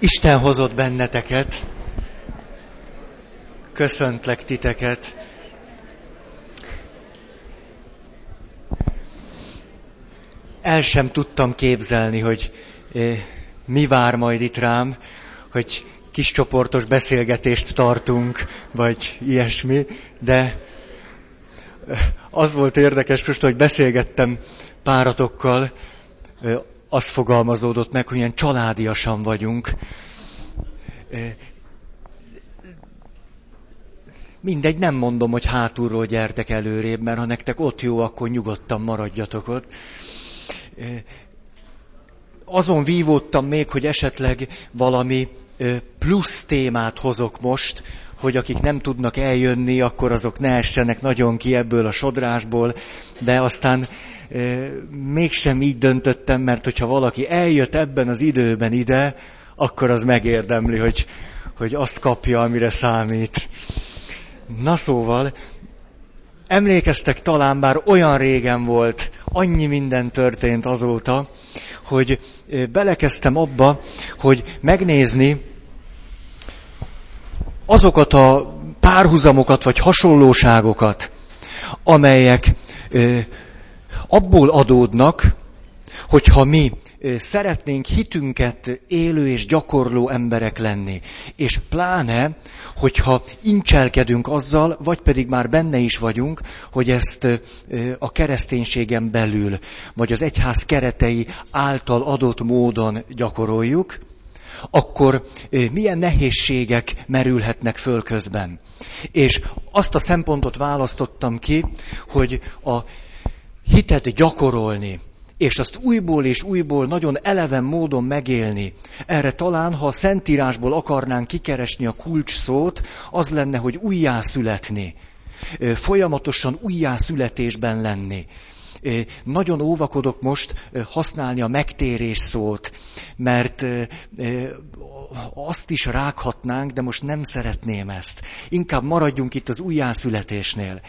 Isten hozott benneteket. Köszöntlek titeket. El sem tudtam képzelni, hogy eh, mi vár majd itt rám, hogy kis csoportos beszélgetést tartunk, vagy ilyesmi, de eh, az volt érdekes most, hogy beszélgettem páratokkal, eh, az fogalmazódott meg, hogy ilyen családiasan vagyunk. Mindegy, nem mondom, hogy hátulról gyertek előrébb, mert ha nektek ott jó, akkor nyugodtan maradjatok ott. Azon vívódtam még, hogy esetleg valami plusz témát hozok most, hogy akik nem tudnak eljönni, akkor azok ne essenek nagyon ki ebből a sodrásból, de aztán mégsem így döntöttem, mert hogyha valaki eljött ebben az időben ide, akkor az megérdemli, hogy, hogy azt kapja, amire számít. Na szóval, emlékeztek talán, bár olyan régen volt, annyi minden történt azóta, hogy belekezdtem abba, hogy megnézni azokat a párhuzamokat vagy hasonlóságokat, amelyek abból adódnak, hogyha mi szeretnénk hitünket élő és gyakorló emberek lenni, és pláne, hogyha incselkedünk azzal, vagy pedig már benne is vagyunk, hogy ezt a kereszténységen belül, vagy az egyház keretei által adott módon gyakoroljuk, akkor milyen nehézségek merülhetnek föl közben. És azt a szempontot választottam ki, hogy a hitet gyakorolni, és azt újból és újból nagyon eleven módon megélni. Erre talán, ha a Szentírásból akarnánk kikeresni a kulcs szót, az lenne, hogy újjászületni. Folyamatosan újjászületésben lenni. Nagyon óvakodok most használni a megtérés szót, mert azt is rághatnánk, de most nem szeretném ezt. Inkább maradjunk itt az újjászületésnél.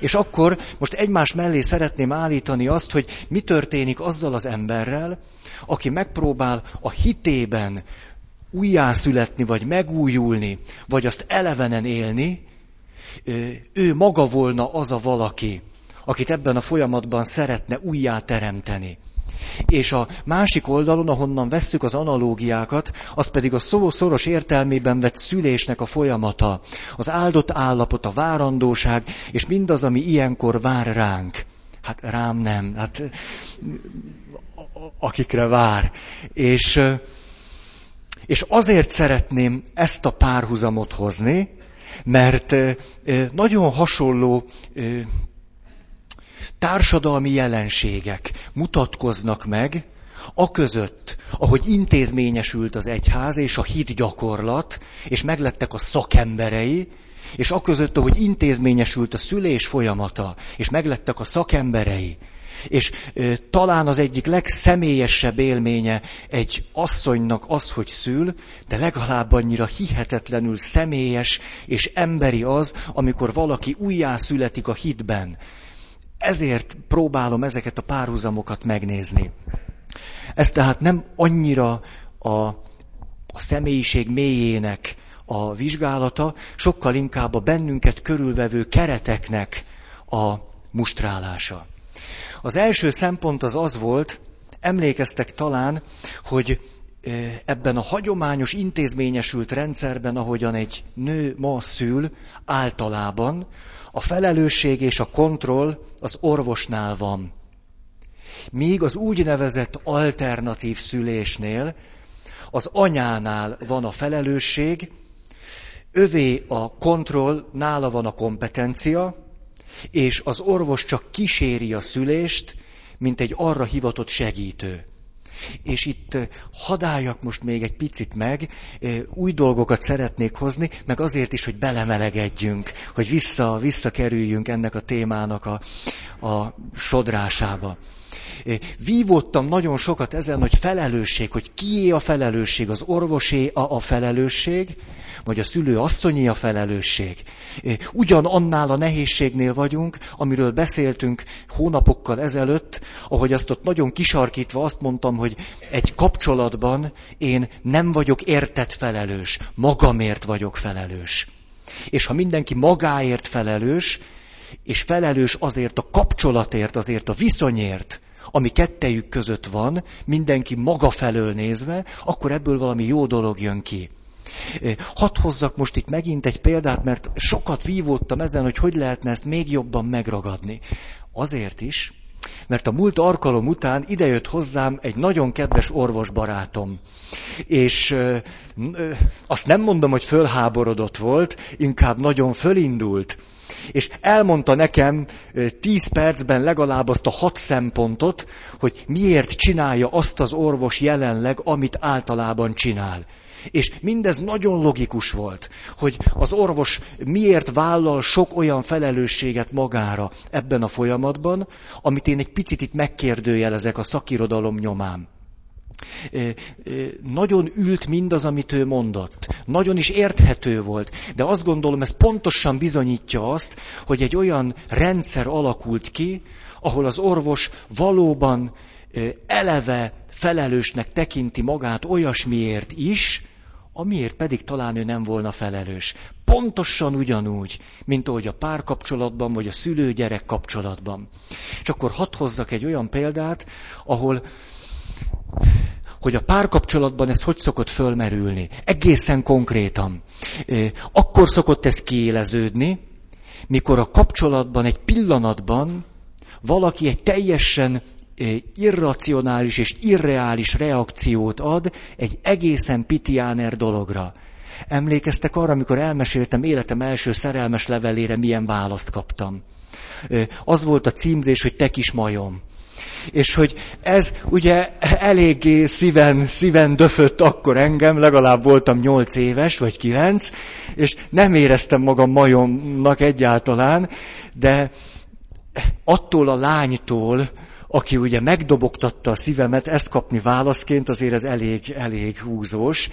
És akkor most egymás mellé szeretném állítani azt, hogy mi történik azzal az emberrel, aki megpróbál a hitében újjászületni, vagy megújulni, vagy azt elevenen élni, ő maga volna az a valaki, akit ebben a folyamatban szeretne újjá teremteni. És a másik oldalon, ahonnan vesszük az analógiákat, az pedig a szó szoros értelmében vett szülésnek a folyamata, az áldott állapot, a várandóság, és mindaz, ami ilyenkor vár ránk. Hát rám nem, hát akikre vár. És, és azért szeretném ezt a párhuzamot hozni, mert nagyon hasonló társadalmi jelenségek mutatkoznak meg, a között, ahogy intézményesült az egyház és a hit gyakorlat, és meglettek a szakemberei, és a között, ahogy intézményesült a szülés folyamata, és meglettek a szakemberei, és ö, talán az egyik legszemélyesebb élménye egy asszonynak az, hogy szül, de legalább annyira hihetetlenül személyes és emberi az, amikor valaki újjászületik a hitben. Ezért próbálom ezeket a párhuzamokat megnézni. Ez tehát nem annyira a, a személyiség mélyének a vizsgálata, sokkal inkább a bennünket körülvevő kereteknek a mustrálása. Az első szempont az az volt, emlékeztek talán, hogy ebben a hagyományos intézményesült rendszerben, ahogyan egy nő ma szül, általában a felelősség és a kontroll az orvosnál van. Míg az úgynevezett alternatív szülésnél az anyánál van a felelősség, övé a kontroll, nála van a kompetencia, és az orvos csak kíséri a szülést, mint egy arra hivatott segítő. És itt hadáljak most még egy picit meg, új dolgokat szeretnék hozni, meg azért is, hogy belemelegedjünk, hogy vissza, visszakerüljünk ennek a témának a, a sodrásába. Vívódtam nagyon sokat ezen, hogy felelősség, hogy kié a felelősség, az orvosé a, a felelősség, vagy a szülő asszonyi a felelősség. Ugyan annál a nehézségnél vagyunk, amiről beszéltünk hónapokkal ezelőtt, ahogy azt ott nagyon kisarkítva azt mondtam, hogy egy kapcsolatban én nem vagyok értett felelős, magamért vagyok felelős. És ha mindenki magáért felelős, és felelős azért a kapcsolatért, azért a viszonyért, ami kettejük között van, mindenki maga felől nézve, akkor ebből valami jó dolog jön ki. Hadd hozzak most itt megint egy példát, mert sokat vívódtam ezen, hogy hogy lehetne ezt még jobban megragadni. Azért is, mert a múlt arkalom után idejött hozzám egy nagyon kedves orvosbarátom. És ö, ö, azt nem mondom, hogy fölháborodott volt, inkább nagyon fölindult és elmondta nekem tíz percben legalább azt a hat szempontot, hogy miért csinálja azt az orvos jelenleg, amit általában csinál. És mindez nagyon logikus volt, hogy az orvos miért vállal sok olyan felelősséget magára ebben a folyamatban, amit én egy picit itt megkérdőjelezek a szakirodalom nyomán. Nagyon ült mindaz, amit ő mondott. Nagyon is érthető volt. De azt gondolom, ez pontosan bizonyítja azt, hogy egy olyan rendszer alakult ki, ahol az orvos valóban eleve felelősnek tekinti magát olyasmiért is, amiért pedig talán ő nem volna felelős. Pontosan ugyanúgy, mint ahogy a párkapcsolatban, vagy a szülő-gyerek kapcsolatban. És akkor hadd hozzak egy olyan példát, ahol hogy a párkapcsolatban ez hogy szokott fölmerülni. Egészen konkrétan. Akkor szokott ez kiéleződni, mikor a kapcsolatban egy pillanatban valaki egy teljesen irracionális és irreális reakciót ad egy egészen pitiáner dologra. Emlékeztek arra, amikor elmeséltem életem első szerelmes levelére, milyen választ kaptam. Az volt a címzés, hogy te kis majom. És hogy ez ugye eléggé szíven, szíven döfött akkor engem, legalább voltam nyolc éves, vagy kilenc, és nem éreztem magam majomnak egyáltalán, de attól a lánytól, aki ugye megdobogtatta a szívemet, ezt kapni válaszként, azért ez elég, elég húzós.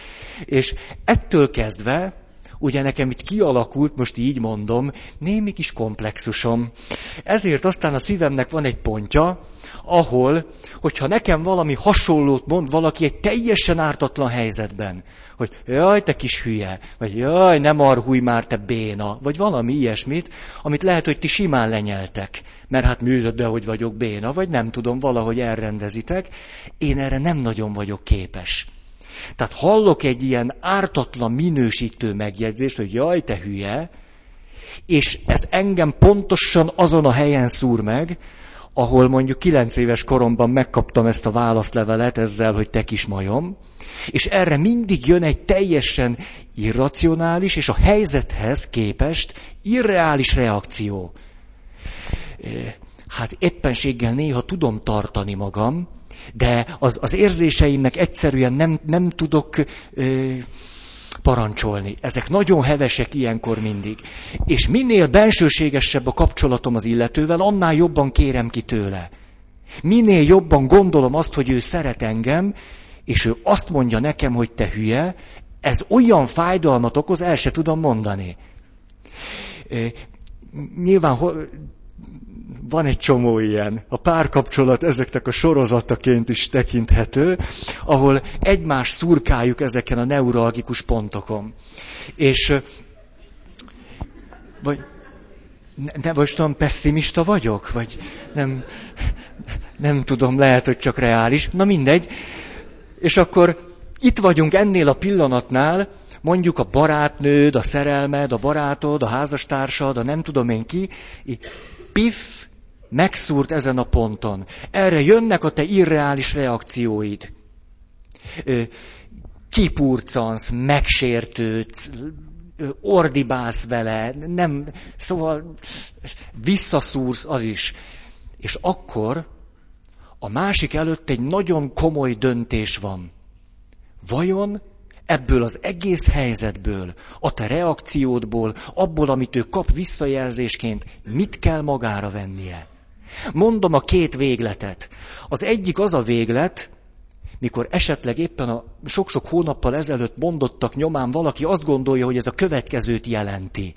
És ettől kezdve, ugye nekem itt kialakult, most így mondom, némi kis komplexusom. Ezért aztán a szívemnek van egy pontja, ahol, hogyha nekem valami hasonlót mond valaki egy teljesen ártatlan helyzetben, hogy jaj, te kis hülye, vagy jaj, nem arhúj már, te béna, vagy valami ilyesmit, amit lehet, hogy ti simán lenyeltek, mert hát működő, hogy vagyok béna, vagy nem tudom, valahogy elrendezitek, én erre nem nagyon vagyok képes. Tehát hallok egy ilyen ártatlan minősítő megjegyzést, hogy jaj, te hülye, és ez engem pontosan azon a helyen szúr meg, ahol mondjuk kilenc éves koromban megkaptam ezt a válaszlevelet ezzel, hogy te kis majom, és erre mindig jön egy teljesen irracionális és a helyzethez képest irreális reakció. Hát éppenséggel néha tudom tartani magam, de az, az érzéseimnek egyszerűen nem, nem tudok ö, parancsolni. Ezek nagyon hevesek ilyenkor mindig. És minél bensőségesebb a kapcsolatom az illetővel, annál jobban kérem ki tőle. Minél jobban gondolom azt, hogy ő szeret engem, és ő azt mondja nekem, hogy te hülye, ez olyan fájdalmat okoz, el se tudom mondani. Nyilván van egy csomó ilyen. A párkapcsolat ezeknek a sorozataként is tekinthető, ahol egymás szurkáljuk ezeken a neuralgikus pontokon. És vagy ne, ne vagy tudom, pessimista vagyok? Vagy nem, nem tudom, lehet, hogy csak reális. Na mindegy. És akkor itt vagyunk ennél a pillanatnál, mondjuk a barátnőd, a szerelmed, a barátod, a házastársad, a nem tudom én ki, pif, megszúrt ezen a ponton. Erre jönnek a te irreális reakcióid. Kipurcansz, megsértődsz, ordibálsz vele, nem, szóval visszaszúrsz az is. És akkor a másik előtt egy nagyon komoly döntés van. Vajon ebből az egész helyzetből, a te reakciódból, abból, amit ő kap visszajelzésként, mit kell magára vennie? Mondom a két végletet. Az egyik az a véglet, mikor esetleg éppen a sok-sok hónappal ezelőtt mondottak nyomán valaki azt gondolja, hogy ez a következőt jelenti.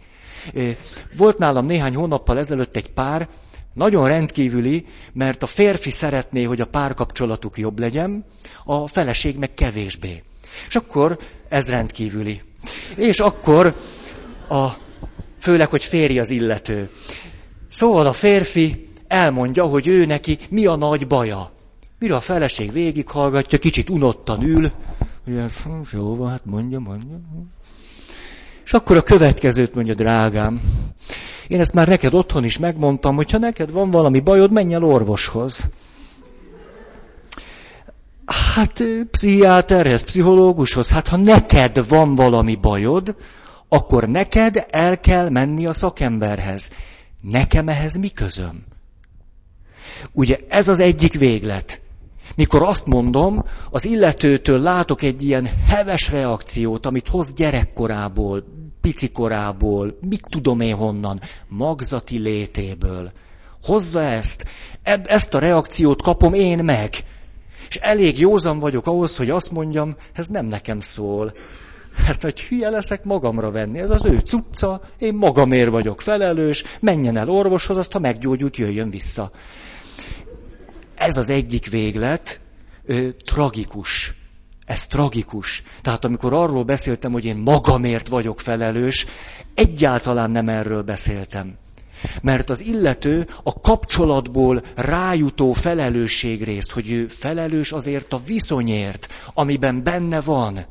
Volt nálam néhány hónappal ezelőtt egy pár, nagyon rendkívüli, mert a férfi szeretné, hogy a párkapcsolatuk jobb legyen, a feleség meg kevésbé. És akkor ez rendkívüli. És akkor a, főleg, hogy férj az illető. Szóval a férfi elmondja, hogy ő neki mi a nagy baja. Mire a feleség végighallgatja, kicsit unottan ül, ugye, jó hát mondja, mondja. És akkor a következőt mondja, drágám. Én ezt már neked otthon is megmondtam, hogy ha neked van valami bajod, menj el orvoshoz. Hát pszichiáterhez, pszichológushoz, hát ha neked van valami bajod, akkor neked el kell menni a szakemberhez. Nekem ehhez mi közöm? Ugye ez az egyik véglet. Mikor azt mondom, az illetőtől látok egy ilyen heves reakciót, amit hoz gyerekkorából, picikorából, mit tudom én honnan, magzati létéből. Hozza ezt, eb- ezt a reakciót kapom én meg. És elég józan vagyok ahhoz, hogy azt mondjam, ez nem nekem szól. Hát, hogy hülye leszek magamra venni, ez az ő cucca, én magamért vagyok felelős, menjen el orvoshoz, azt ha meggyógyult, jöjjön vissza. Ez az egyik véglet, ö, tragikus. Ez tragikus. Tehát amikor arról beszéltem, hogy én magamért vagyok felelős, egyáltalán nem erről beszéltem. Mert az illető a kapcsolatból rájutó felelősségrészt, hogy ő felelős azért a viszonyért, amiben benne van,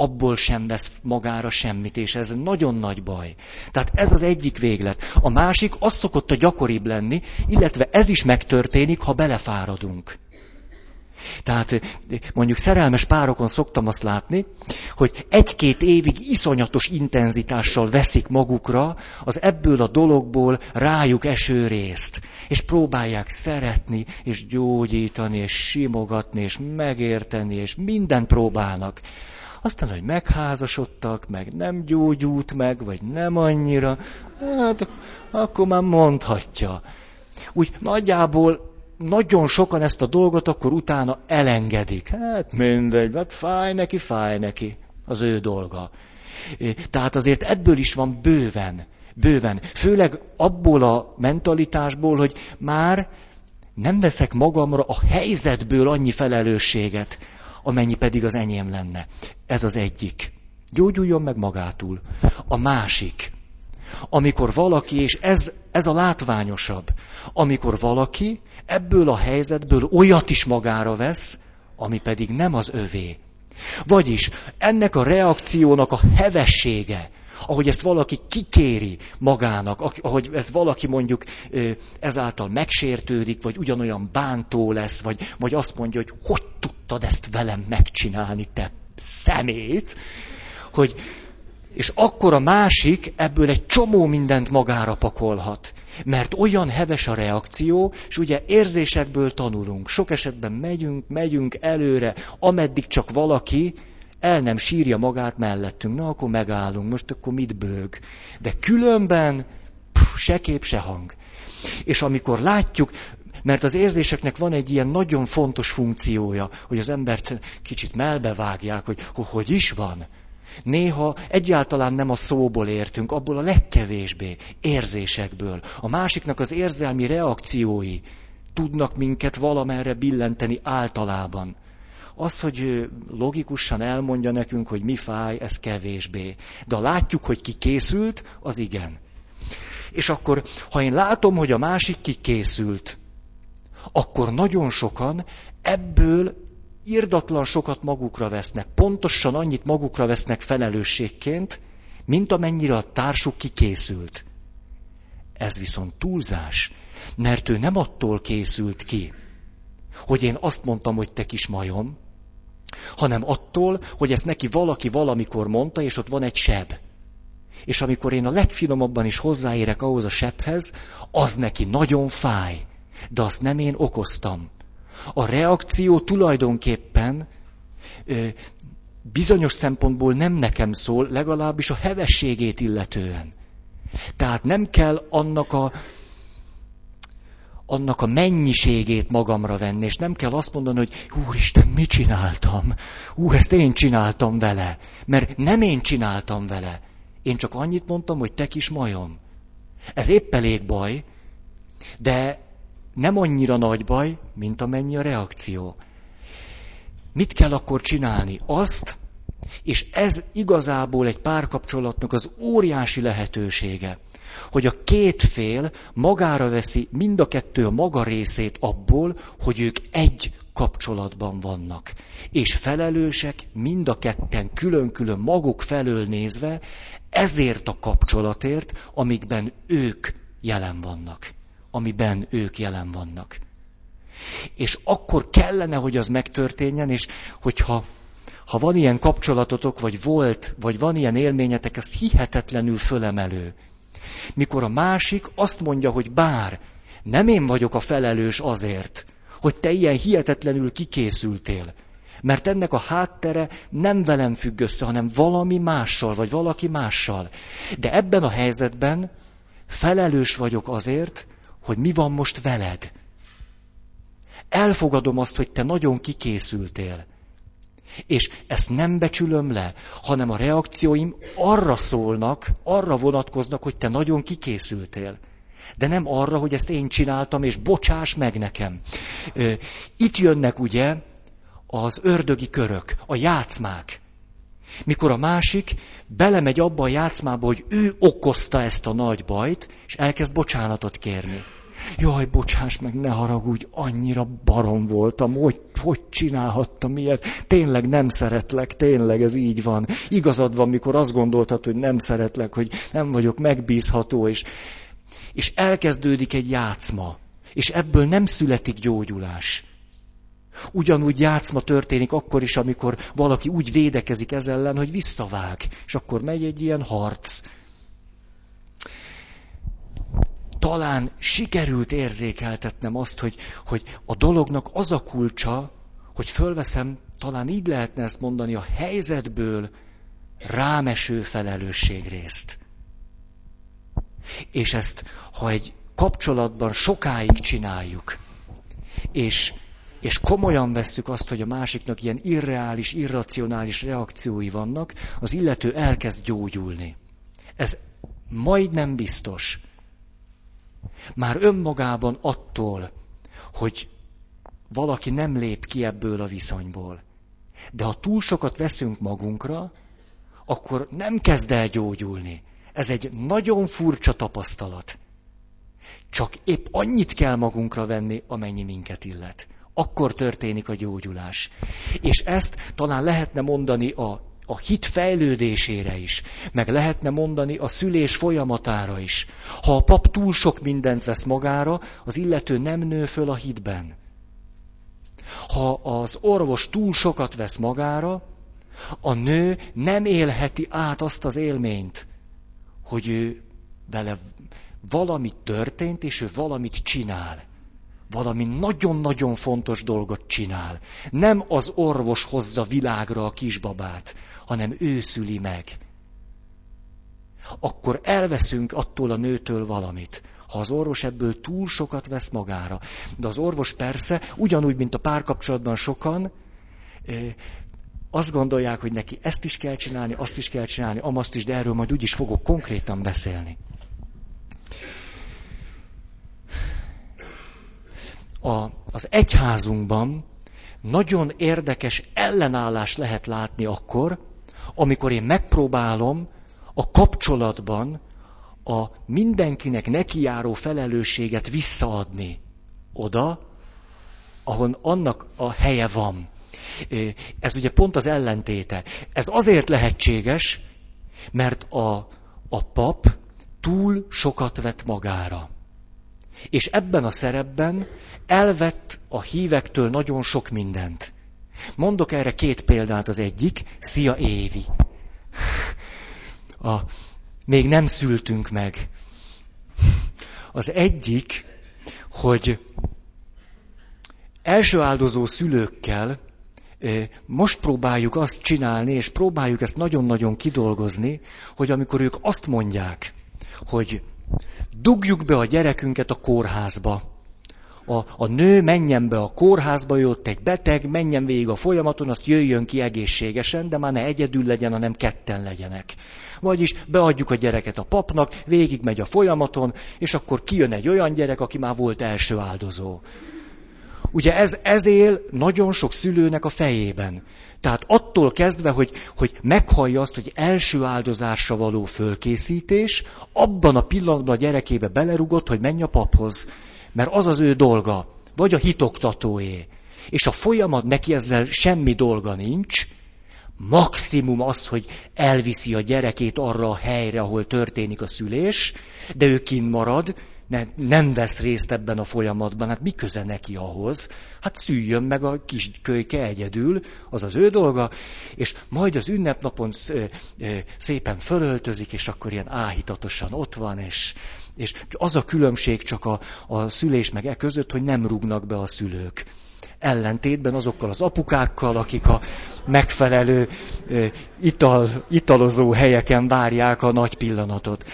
abból sem vesz magára semmit, és ez nagyon nagy baj. Tehát ez az egyik véglet. A másik, az szokott a gyakoribb lenni, illetve ez is megtörténik, ha belefáradunk. Tehát mondjuk szerelmes párokon szoktam azt látni, hogy egy-két évig iszonyatos intenzitással veszik magukra az ebből a dologból rájuk eső részt. És próbálják szeretni, és gyógyítani, és simogatni, és megérteni, és mindent próbálnak. Aztán, hogy megházasodtak, meg nem gyógyult meg, vagy nem annyira, hát akkor már mondhatja. Úgy nagyjából nagyon sokan ezt a dolgot akkor utána elengedik. Hát mindegy, hát fáj neki, fáj neki. Az ő dolga. Tehát azért ebből is van bőven. Bőven. Főleg abból a mentalitásból, hogy már nem veszek magamra a helyzetből annyi felelősséget, amennyi pedig az enyém lenne. Ez az egyik. Gyógyuljon meg magától. A másik. Amikor valaki, és ez, ez a látványosabb, amikor valaki ebből a helyzetből olyat is magára vesz, ami pedig nem az övé. Vagyis ennek a reakciónak a hevessége, ahogy ezt valaki kikéri magának, ahogy ezt valaki mondjuk ezáltal megsértődik, vagy ugyanolyan bántó lesz, vagy, vagy azt mondja, hogy hogy tudtad ezt velem megcsinálni, te szemét, hogy, és akkor a másik ebből egy csomó mindent magára pakolhat. Mert olyan heves a reakció, és ugye érzésekből tanulunk. Sok esetben megyünk, megyünk előre, ameddig csak valaki el nem sírja magát mellettünk. Na, akkor megállunk, most akkor mit bőg? De különben pff, se kép, se hang. És amikor látjuk, mert az érzéseknek van egy ilyen nagyon fontos funkciója, hogy az embert kicsit melbevágják, hogy hogy is van. Néha egyáltalán nem a szóból értünk, abból a legkevésbé, érzésekből. A másiknak az érzelmi reakciói tudnak minket valamerre billenteni általában. Az, hogy logikusan elmondja nekünk, hogy mi fáj, ez kevésbé. De ha látjuk, hogy ki készült, az igen. És akkor, ha én látom, hogy a másik ki készült, akkor nagyon sokan ebből irdatlan sokat magukra vesznek, pontosan annyit magukra vesznek felelősségként, mint amennyire a társuk kikészült. Ez viszont túlzás, mert ő nem attól készült ki, hogy én azt mondtam, hogy te kis majom, hanem attól, hogy ezt neki valaki valamikor mondta, és ott van egy seb. És amikor én a legfinomabban is hozzáérek ahhoz a sebhez, az neki nagyon fáj. De azt nem én okoztam. A reakció tulajdonképpen ö, bizonyos szempontból nem nekem szól, legalábbis a hevességét illetően. Tehát nem kell annak a, annak a mennyiségét magamra venni, és nem kell azt mondani, hogy Úristen, mit csináltam? Ú, ezt én csináltam vele. Mert nem én csináltam vele. Én csak annyit mondtam, hogy te kis majom. Ez épp elég baj, de nem annyira nagy baj, mint amennyi a reakció. Mit kell akkor csinálni? Azt, és ez igazából egy párkapcsolatnak az óriási lehetősége, hogy a két fél magára veszi mind a kettő a maga részét abból, hogy ők egy kapcsolatban vannak. És felelősek mind a ketten külön-külön maguk felől nézve ezért a kapcsolatért, amikben ők jelen vannak. Amiben ők jelen vannak. És akkor kellene, hogy az megtörténjen, és hogyha ha van ilyen kapcsolatotok, vagy volt, vagy van ilyen élményetek, ez hihetetlenül fölemelő. Mikor a másik azt mondja, hogy bár nem én vagyok a felelős azért, hogy te ilyen hihetetlenül kikészültél, mert ennek a háttere nem velem függ össze, hanem valami mással, vagy valaki mással. De ebben a helyzetben felelős vagyok azért, hogy mi van most veled. Elfogadom azt, hogy te nagyon kikészültél. És ezt nem becsülöm le, hanem a reakcióim arra szólnak, arra vonatkoznak, hogy te nagyon kikészültél. De nem arra, hogy ezt én csináltam, és bocsáss meg nekem. Itt jönnek ugye az ördögi körök, a játszmák. Mikor a másik belemegy abba a játszmába, hogy ő okozta ezt a nagy bajt, és elkezd bocsánatot kérni. Jaj, bocsáss meg, ne haragudj, annyira barom voltam, hogy, hogy csinálhattam ilyet, tényleg nem szeretlek, tényleg ez így van. Igazad van, mikor azt gondoltad, hogy nem szeretlek, hogy nem vagyok megbízható, és, és elkezdődik egy játszma, és ebből nem születik gyógyulás. Ugyanúgy játszma történik akkor is, amikor valaki úgy védekezik ez ellen, hogy visszavág, és akkor megy egy ilyen harc talán sikerült érzékeltetnem azt, hogy, hogy a dolognak az a kulcsa, hogy fölveszem, talán így lehetne ezt mondani, a helyzetből rámeső felelősségrészt. És ezt, ha egy kapcsolatban sokáig csináljuk, és, és komolyan vesszük azt, hogy a másiknak ilyen irreális, irracionális reakciói vannak, az illető elkezd gyógyulni. Ez majdnem biztos. Már önmagában attól, hogy valaki nem lép ki ebből a viszonyból. De ha túl sokat veszünk magunkra, akkor nem kezd el gyógyulni. Ez egy nagyon furcsa tapasztalat. Csak épp annyit kell magunkra venni, amennyi minket illet. Akkor történik a gyógyulás. És ezt talán lehetne mondani a a hit fejlődésére is, meg lehetne mondani a szülés folyamatára is. Ha a pap túl sok mindent vesz magára, az illető nem nő föl a hitben. Ha az orvos túl sokat vesz magára, a nő nem élheti át azt az élményt, hogy ő vele valamit történt, és ő valamit csinál. Valami nagyon-nagyon fontos dolgot csinál. Nem az orvos hozza világra a kisbabát, hanem ő szüli meg. Akkor elveszünk attól a nőtől valamit, ha az orvos ebből túl sokat vesz magára. De az orvos persze, ugyanúgy, mint a párkapcsolatban sokan, azt gondolják, hogy neki ezt is kell csinálni, azt is kell csinálni, amaszt is, de erről majd úgyis fogok konkrétan beszélni. A, az egyházunkban nagyon érdekes ellenállás lehet látni akkor, amikor én megpróbálom a kapcsolatban a mindenkinek nekijáró felelősséget visszaadni oda, ahol annak a helye van. Ez ugye pont az ellentéte. Ez azért lehetséges, mert a, a pap túl sokat vett magára. És ebben a szerepben elvett a hívektől nagyon sok mindent. Mondok erre két példát. Az egyik, szia Évi. A, még nem szültünk meg. Az egyik, hogy első áldozó szülőkkel most próbáljuk azt csinálni, és próbáljuk ezt nagyon-nagyon kidolgozni, hogy amikor ők azt mondják, hogy dugjuk be a gyerekünket a kórházba, a, a nő menjen be a kórházba, jött egy beteg, menjen végig a folyamaton, azt jöjjön ki egészségesen, de már ne egyedül legyen, hanem ketten legyenek. Vagyis beadjuk a gyereket a papnak, végig megy a folyamaton, és akkor kijön egy olyan gyerek, aki már volt első áldozó. Ugye ez, ez él nagyon sok szülőnek a fejében. Tehát attól kezdve, hogy, hogy meghallja azt, hogy első áldozásra való fölkészítés, abban a pillanatban a gyerekébe belerugott, hogy menj a paphoz. Mert az az ő dolga, vagy a hitoktatóé. És a folyamat neki ezzel semmi dolga nincs, maximum az, hogy elviszi a gyerekét arra a helyre, ahol történik a szülés, de ő kint marad, ne, nem vesz részt ebben a folyamatban, hát mi köze neki ahhoz? Hát szüljön meg a kis kölyke egyedül, az az ő dolga, és majd az ünnepnapon szépen fölöltözik, és akkor ilyen áhítatosan ott van, és, és az a különbség csak a, a szülés meg e között, hogy nem rúgnak be a szülők. Ellentétben azokkal az apukákkal, akik a megfelelő ital, italozó helyeken várják a nagy pillanatot.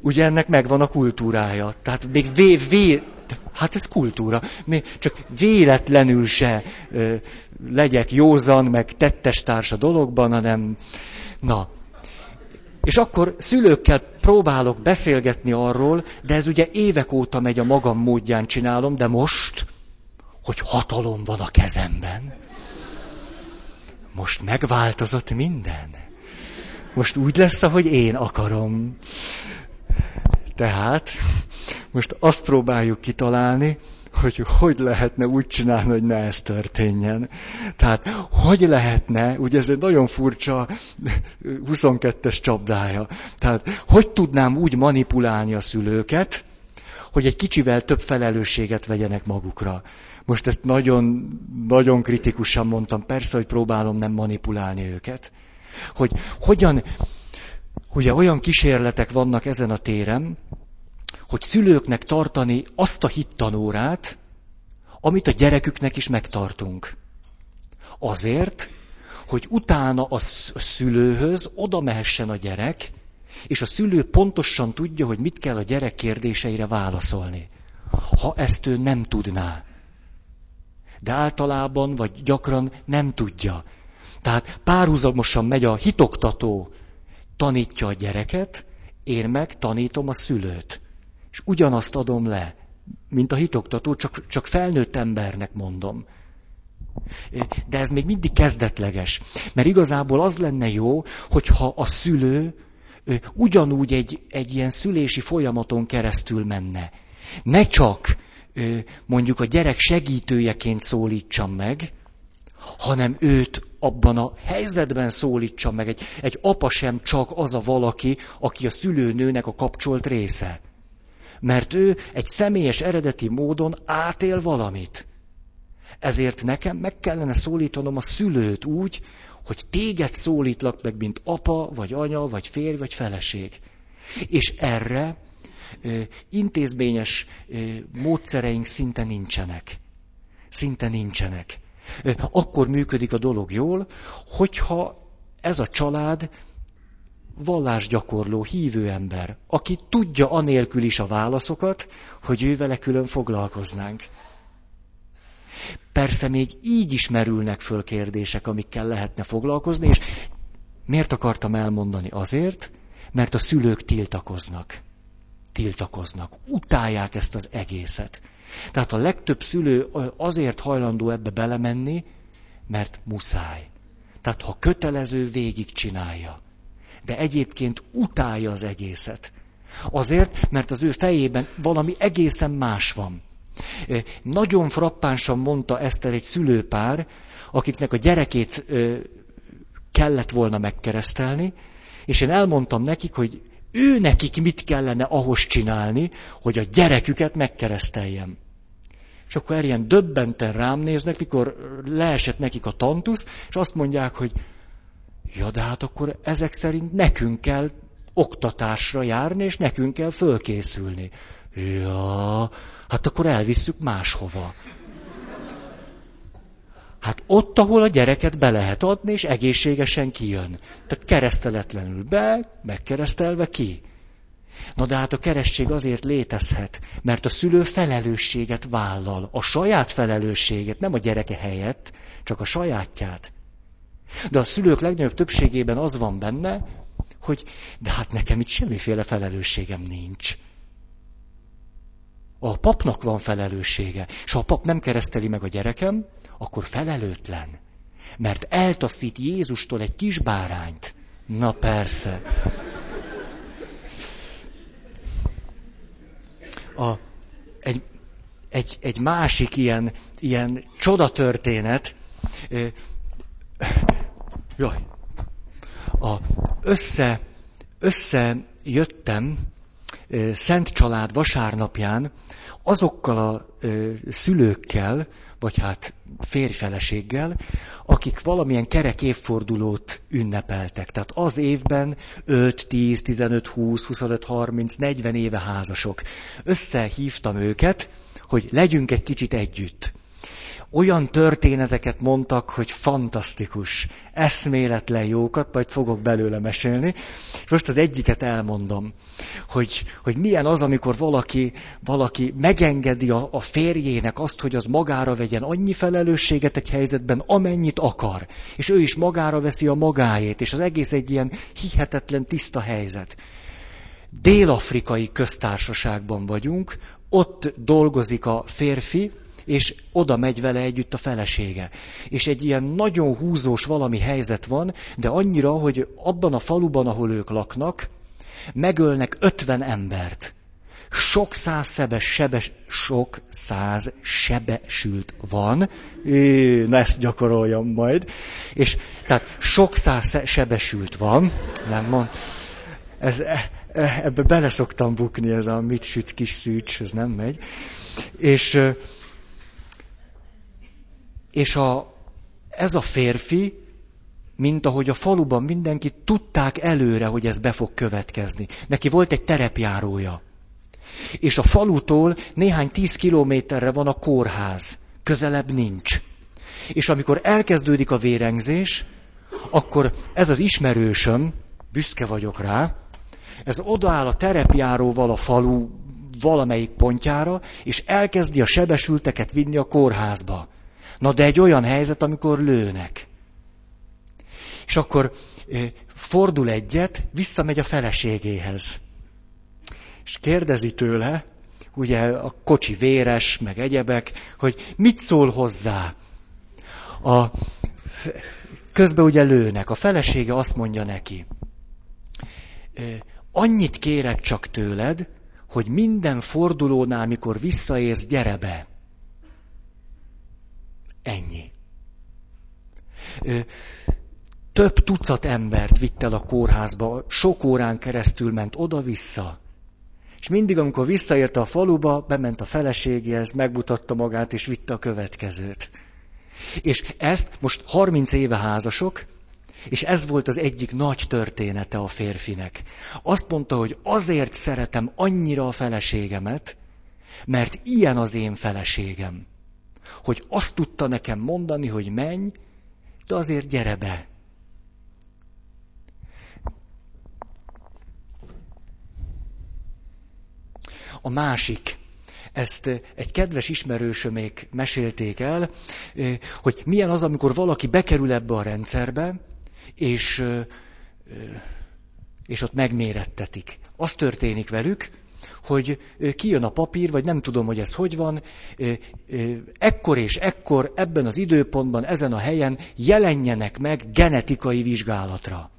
Ugye ennek megvan a kultúrája. Tehát még vé, vé, hát ez kultúra. Még csak véletlenül se ö, legyek józan, meg tettes társa dologban, hanem na. És akkor szülőkkel próbálok beszélgetni arról, de ez ugye évek óta megy a magam módján csinálom, de most, hogy hatalom van a kezemben, most megváltozott minden. Most úgy lesz, ahogy én akarom. Tehát most azt próbáljuk kitalálni, hogy hogy lehetne úgy csinálni, hogy ne ez történjen. Tehát hogy lehetne, ugye ez egy nagyon furcsa 22-es csapdája. Tehát hogy tudnám úgy manipulálni a szülőket, hogy egy kicsivel több felelősséget vegyenek magukra. Most ezt nagyon, nagyon kritikusan mondtam, persze, hogy próbálom nem manipulálni őket. Hogy hogyan, Ugye olyan kísérletek vannak ezen a téren, hogy szülőknek tartani azt a hittanórát, amit a gyereküknek is megtartunk. Azért, hogy utána a szülőhöz oda mehessen a gyerek, és a szülő pontosan tudja, hogy mit kell a gyerek kérdéseire válaszolni. Ha ezt ő nem tudná. De általában, vagy gyakran nem tudja. Tehát párhuzamosan megy a hitoktató tanítja a gyereket, én meg tanítom a szülőt. És ugyanazt adom le, mint a hitoktató, csak, csak felnőtt embernek mondom. De ez még mindig kezdetleges. Mert igazából az lenne jó, hogyha a szülő ugyanúgy egy, egy ilyen szülési folyamaton keresztül menne. Ne csak mondjuk a gyerek segítőjeként szólítsam meg, hanem őt abban a helyzetben szólítsa meg. Egy, egy apa sem csak az a valaki, aki a szülőnőnek a kapcsolt része. Mert ő egy személyes eredeti módon átél valamit. Ezért nekem meg kellene szólítanom a szülőt úgy, hogy téged szólítlak meg, mint apa, vagy anya, vagy férj, vagy feleség. És erre ö, intézményes ö, módszereink szinte nincsenek. Szinte nincsenek akkor működik a dolog jól, hogyha ez a család vallásgyakorló, hívő ember, aki tudja anélkül is a válaszokat, hogy ő vele külön foglalkoznánk. Persze még így is merülnek föl kérdések, amikkel lehetne foglalkozni, és miért akartam elmondani? Azért, mert a szülők tiltakoznak. Tiltakoznak. Utálják ezt az egészet. Tehát a legtöbb szülő azért hajlandó ebbe belemenni, mert muszáj. Tehát ha kötelező, végig csinálja. De egyébként utálja az egészet. Azért, mert az ő fejében valami egészen más van. Nagyon frappánsan mondta Eszter egy szülőpár, akiknek a gyerekét kellett volna megkeresztelni, és én elmondtam nekik, hogy ő nekik mit kellene ahhoz csinálni, hogy a gyereküket megkereszteljem. És akkor ilyen döbbenten rám néznek, mikor leesett nekik a tantusz, és azt mondják, hogy ja, de hát akkor ezek szerint nekünk kell oktatásra járni, és nekünk kell fölkészülni. Ja, hát akkor elvisszük máshova. Hát ott, ahol a gyereket be lehet adni, és egészségesen kijön. Tehát kereszteletlenül be, megkeresztelve ki. Na de hát a keresztség azért létezhet, mert a szülő felelősséget vállal, a saját felelősséget, nem a gyereke helyett, csak a sajátját. De a szülők legnagyobb többségében az van benne, hogy de hát nekem itt semmiféle felelősségem nincs. A papnak van felelőssége, és ha a pap nem kereszteli meg a gyerekem, akkor felelőtlen. Mert eltaszít Jézustól egy kis bárányt. Na persze. A, egy, egy, egy másik ilyen, ilyen csodatörténet, jaj, a, össze, összejöttem Szent Család vasárnapján azokkal a szülőkkel, vagy hát férfeleséggel, akik valamilyen kerek évfordulót ünnepeltek. Tehát az évben 5, 10, 15, 20, 25, 30, 40 éve házasok. Összehívtam őket, hogy legyünk egy kicsit együtt olyan történeteket mondtak, hogy fantasztikus, eszméletlen jókat, majd fogok belőle mesélni. Most az egyiket elmondom, hogy, hogy milyen az, amikor valaki, valaki megengedi a, a férjének azt, hogy az magára vegyen annyi felelősséget egy helyzetben, amennyit akar. És ő is magára veszi a magáét, és az egész egy ilyen hihetetlen tiszta helyzet. Dél-afrikai köztársaságban vagyunk, ott dolgozik a férfi, és oda megy vele együtt a felesége. És egy ilyen nagyon húzós valami helyzet van, de annyira, hogy abban a faluban, ahol ők laknak, megölnek ötven embert. Sok száz szebes, sebes, sok száz sebesült van, é, ne ezt gyakoroljam majd, és tehát sok száz sebesült van, nem mond, ez, e, e, ebbe bele szoktam bukni, ez a mit süt kis szűcs, ez nem megy. És és a, ez a férfi, mint ahogy a faluban mindenki tudták előre, hogy ez be fog következni. Neki volt egy terepjárója. És a falutól néhány tíz kilométerre van a kórház. Közelebb nincs. És amikor elkezdődik a vérengzés, akkor ez az ismerősöm, büszke vagyok rá, ez odaáll a terepjáróval a falu valamelyik pontjára, és elkezdi a sebesülteket vinni a kórházba. Na de egy olyan helyzet, amikor lőnek. És akkor fordul egyet, visszamegy a feleségéhez. És kérdezi tőle, ugye a kocsi véres, meg egyebek, hogy mit szól hozzá. A, közben ugye lőnek. A felesége azt mondja neki, annyit kérek csak tőled, hogy minden fordulónál, mikor visszaérsz, gyere be. Ennyi. Több tucat embert vitt el a kórházba, sok órán keresztül ment oda-vissza. És mindig, amikor visszaérte a faluba, bement a feleségéhez, megmutatta magát, és vitte a következőt. És ezt most 30 éve házasok, és ez volt az egyik nagy története a férfinek. Azt mondta, hogy azért szeretem annyira a feleségemet, mert ilyen az én feleségem hogy azt tudta nekem mondani, hogy menj, de azért gyere be. A másik, ezt egy kedves ismerősömék mesélték el, hogy milyen az, amikor valaki bekerül ebbe a rendszerbe, és, és ott megmérettetik. Az történik velük, hogy kijön a papír, vagy nem tudom, hogy ez hogy van, ekkor és ekkor, ebben az időpontban, ezen a helyen jelenjenek meg genetikai vizsgálatra.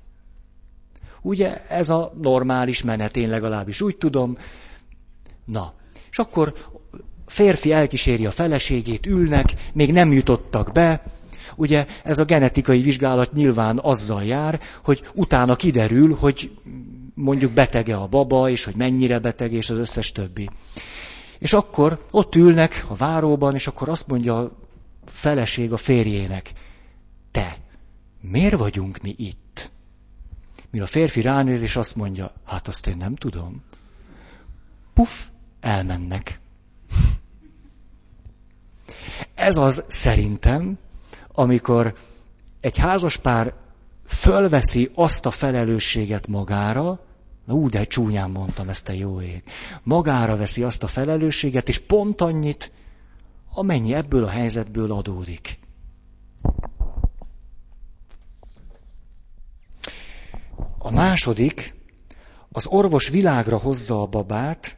Ugye ez a normális menet, én legalábbis úgy tudom. Na, és akkor férfi elkíséri a feleségét, ülnek, még nem jutottak be, ugye ez a genetikai vizsgálat nyilván azzal jár, hogy utána kiderül, hogy mondjuk betege a baba, és hogy mennyire beteg, és az összes többi. És akkor ott ülnek a váróban, és akkor azt mondja a feleség a férjének, te, miért vagyunk mi itt? Mi a férfi ránéz, és azt mondja, hát azt én nem tudom. Puff, elmennek. Ez az szerintem, amikor egy házaspár fölveszi azt a felelősséget magára, Na úgy, de csúnyán mondtam ezt a jó ég. Magára veszi azt a felelősséget, és pont annyit, amennyi ebből a helyzetből adódik. A második, az orvos világra hozza a babát,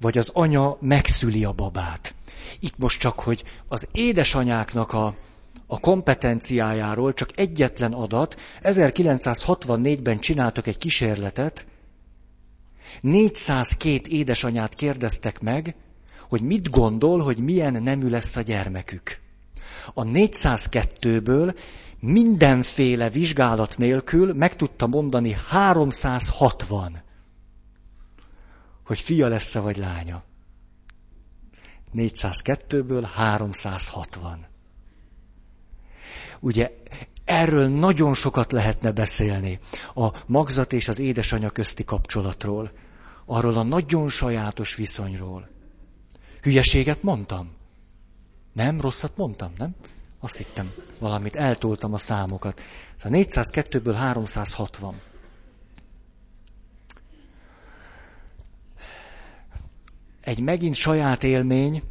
vagy az anya megszüli a babát. Itt most csak, hogy az édesanyáknak a, a kompetenciájáról csak egyetlen adat. 1964-ben csináltak egy kísérletet, 402 édesanyát kérdeztek meg, hogy mit gondol, hogy milyen nemű lesz a gyermekük. A 402-ből mindenféle vizsgálat nélkül meg tudta mondani 360, hogy fia lesz-e vagy lánya. 402-ből 360. Ugye erről nagyon sokat lehetne beszélni. A magzat és az édesanyja közti kapcsolatról. Arról a nagyon sajátos viszonyról. Hülyeséget mondtam? Nem, rosszat mondtam, nem? Azt hittem, valamit eltoltam a számokat. Szóval 402-ből 360. Egy megint saját élmény,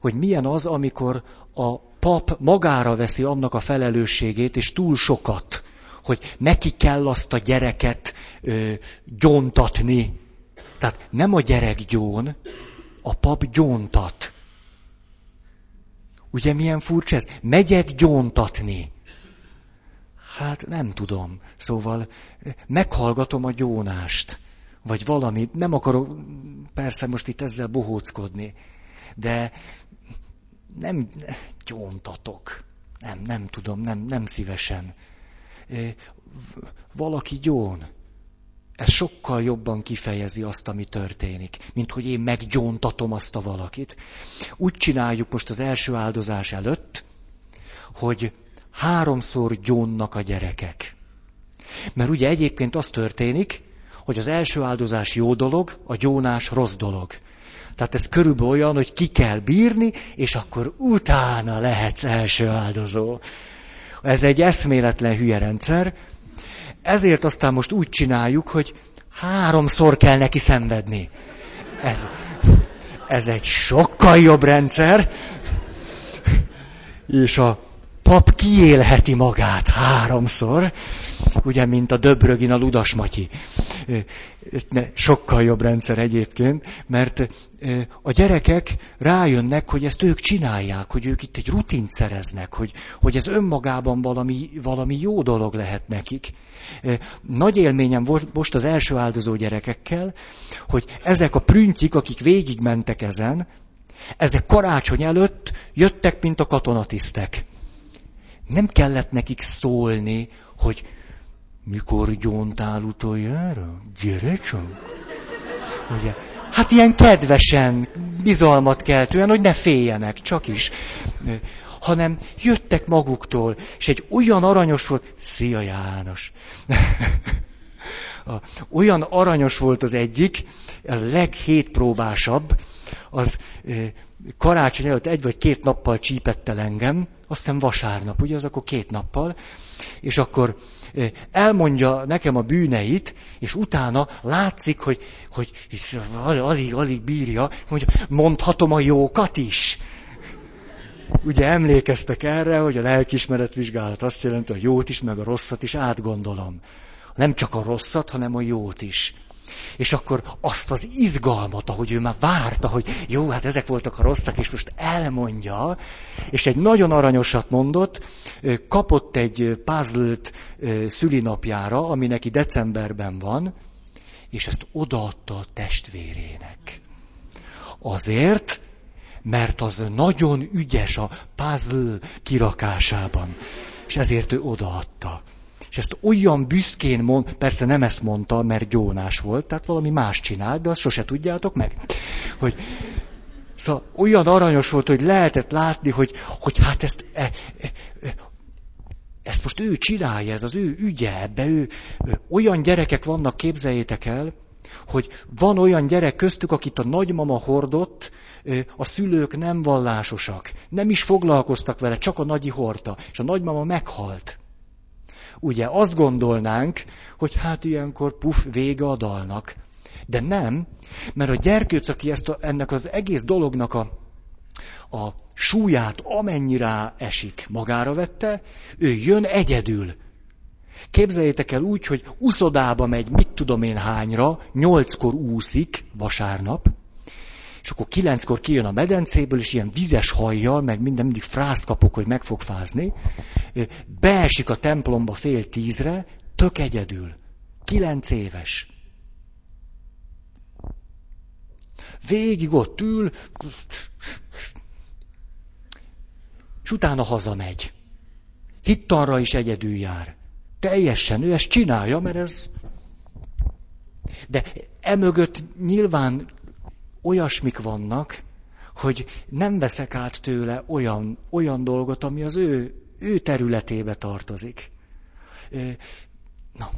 hogy milyen az, amikor a pap magára veszi annak a felelősségét, és túl sokat, hogy neki kell azt a gyereket ö, gyóntatni. Tehát nem a gyerek gyón, a pap gyóntat. Ugye milyen furcsa ez? Megyek gyóntatni. Hát nem tudom. Szóval meghallgatom a gyónást. Vagy valami. Nem akarok persze most itt ezzel bohóckodni. De nem gyóntatok. Nem, nem tudom, nem, nem szívesen. Valaki gyón. Ez sokkal jobban kifejezi azt, ami történik, mint hogy én meggyóntatom azt a valakit. Úgy csináljuk most az első áldozás előtt, hogy háromszor gyónnak a gyerekek. Mert ugye egyébként az történik, hogy az első áldozás jó dolog, a gyónás rossz dolog. Tehát ez körülbelül olyan, hogy ki kell bírni, és akkor utána lehetsz első áldozó. Ez egy eszméletlen hülye rendszer, ezért aztán most úgy csináljuk, hogy háromszor kell neki szenvedni. Ez, ez egy sokkal jobb rendszer, és a pap kiélheti magát háromszor, ugye, mint a Döbrögin a Ludas Matyi. Sokkal jobb rendszer egyébként, mert a gyerekek rájönnek, hogy ezt ők csinálják, hogy ők itt egy rutint szereznek, hogy, hogy ez önmagában valami, valami jó dolog lehet nekik. Nagy élményem volt most az első áldozó gyerekekkel, hogy ezek a prüntyik, akik végigmentek ezen, ezek karácsony előtt jöttek, mint a katonatisztek. Nem kellett nekik szólni, hogy mikor gyóntál utoljára? Gyere csak! Ugye? Hát ilyen kedvesen, bizalmat keltően, hogy ne féljenek, csak is. Hanem jöttek maguktól, és egy olyan aranyos volt, szia János! olyan aranyos volt az egyik, a leghétpróbásabb, az karácsony előtt egy vagy két nappal csípett engem, azt hiszem vasárnap, ugye, az akkor két nappal, és akkor elmondja nekem a bűneit, és utána látszik, hogy, hogy alig, alig bírja, hogy mondhatom a jókat is. Ugye emlékeztek erre, hogy a lelkismeret vizsgálat azt jelenti, hogy a jót is, meg a rosszat is átgondolom. Nem csak a rosszat, hanem a jót is. És akkor azt az izgalmat, ahogy ő már várta, hogy jó, hát ezek voltak a rosszak, és most elmondja, és egy nagyon aranyosat mondott, kapott egy puzzle-t szülinapjára, ami neki decemberben van, és ezt odaadta a testvérének. Azért, mert az nagyon ügyes a puzzle kirakásában, és ezért ő odaadta. És ezt olyan büszkén mond, persze nem ezt mondta, mert gyónás volt, tehát valami más csinált, de azt sose tudjátok meg. Hogy, szóval olyan aranyos volt, hogy lehetett látni, hogy, hogy hát ezt, e, e, e, ezt most ő csinálja, ez az ő ügye, ebbe ő, ő, olyan gyerekek vannak, képzeljétek el, hogy van olyan gyerek köztük, akit a nagymama hordott, a szülők nem vallásosak, nem is foglalkoztak vele, csak a nagyi hordta, és a nagymama meghalt. Ugye azt gondolnánk, hogy hát ilyenkor puf, vége a dalnak. De nem, mert a gyerkőc, aki ezt a, ennek az egész dolognak a, a súlyát amennyire esik, magára vette, ő jön egyedül. Képzeljétek el úgy, hogy uszodába megy, mit tudom én hányra, nyolckor úszik vasárnap, és akkor kilenckor kijön a medencéből, és ilyen vizes hajjal, meg minden mindig frászt kapok, hogy meg fog fázni, beesik a templomba fél tízre, tök egyedül. Kilenc éves. Végig ott ül, és utána hazamegy. Hittanra is egyedül jár. Teljesen ő ezt csinálja, mert ez... De emögött nyilván olyasmik vannak, hogy nem veszek át tőle olyan, olyan dolgot, ami az ő, ő területébe tartozik. Na.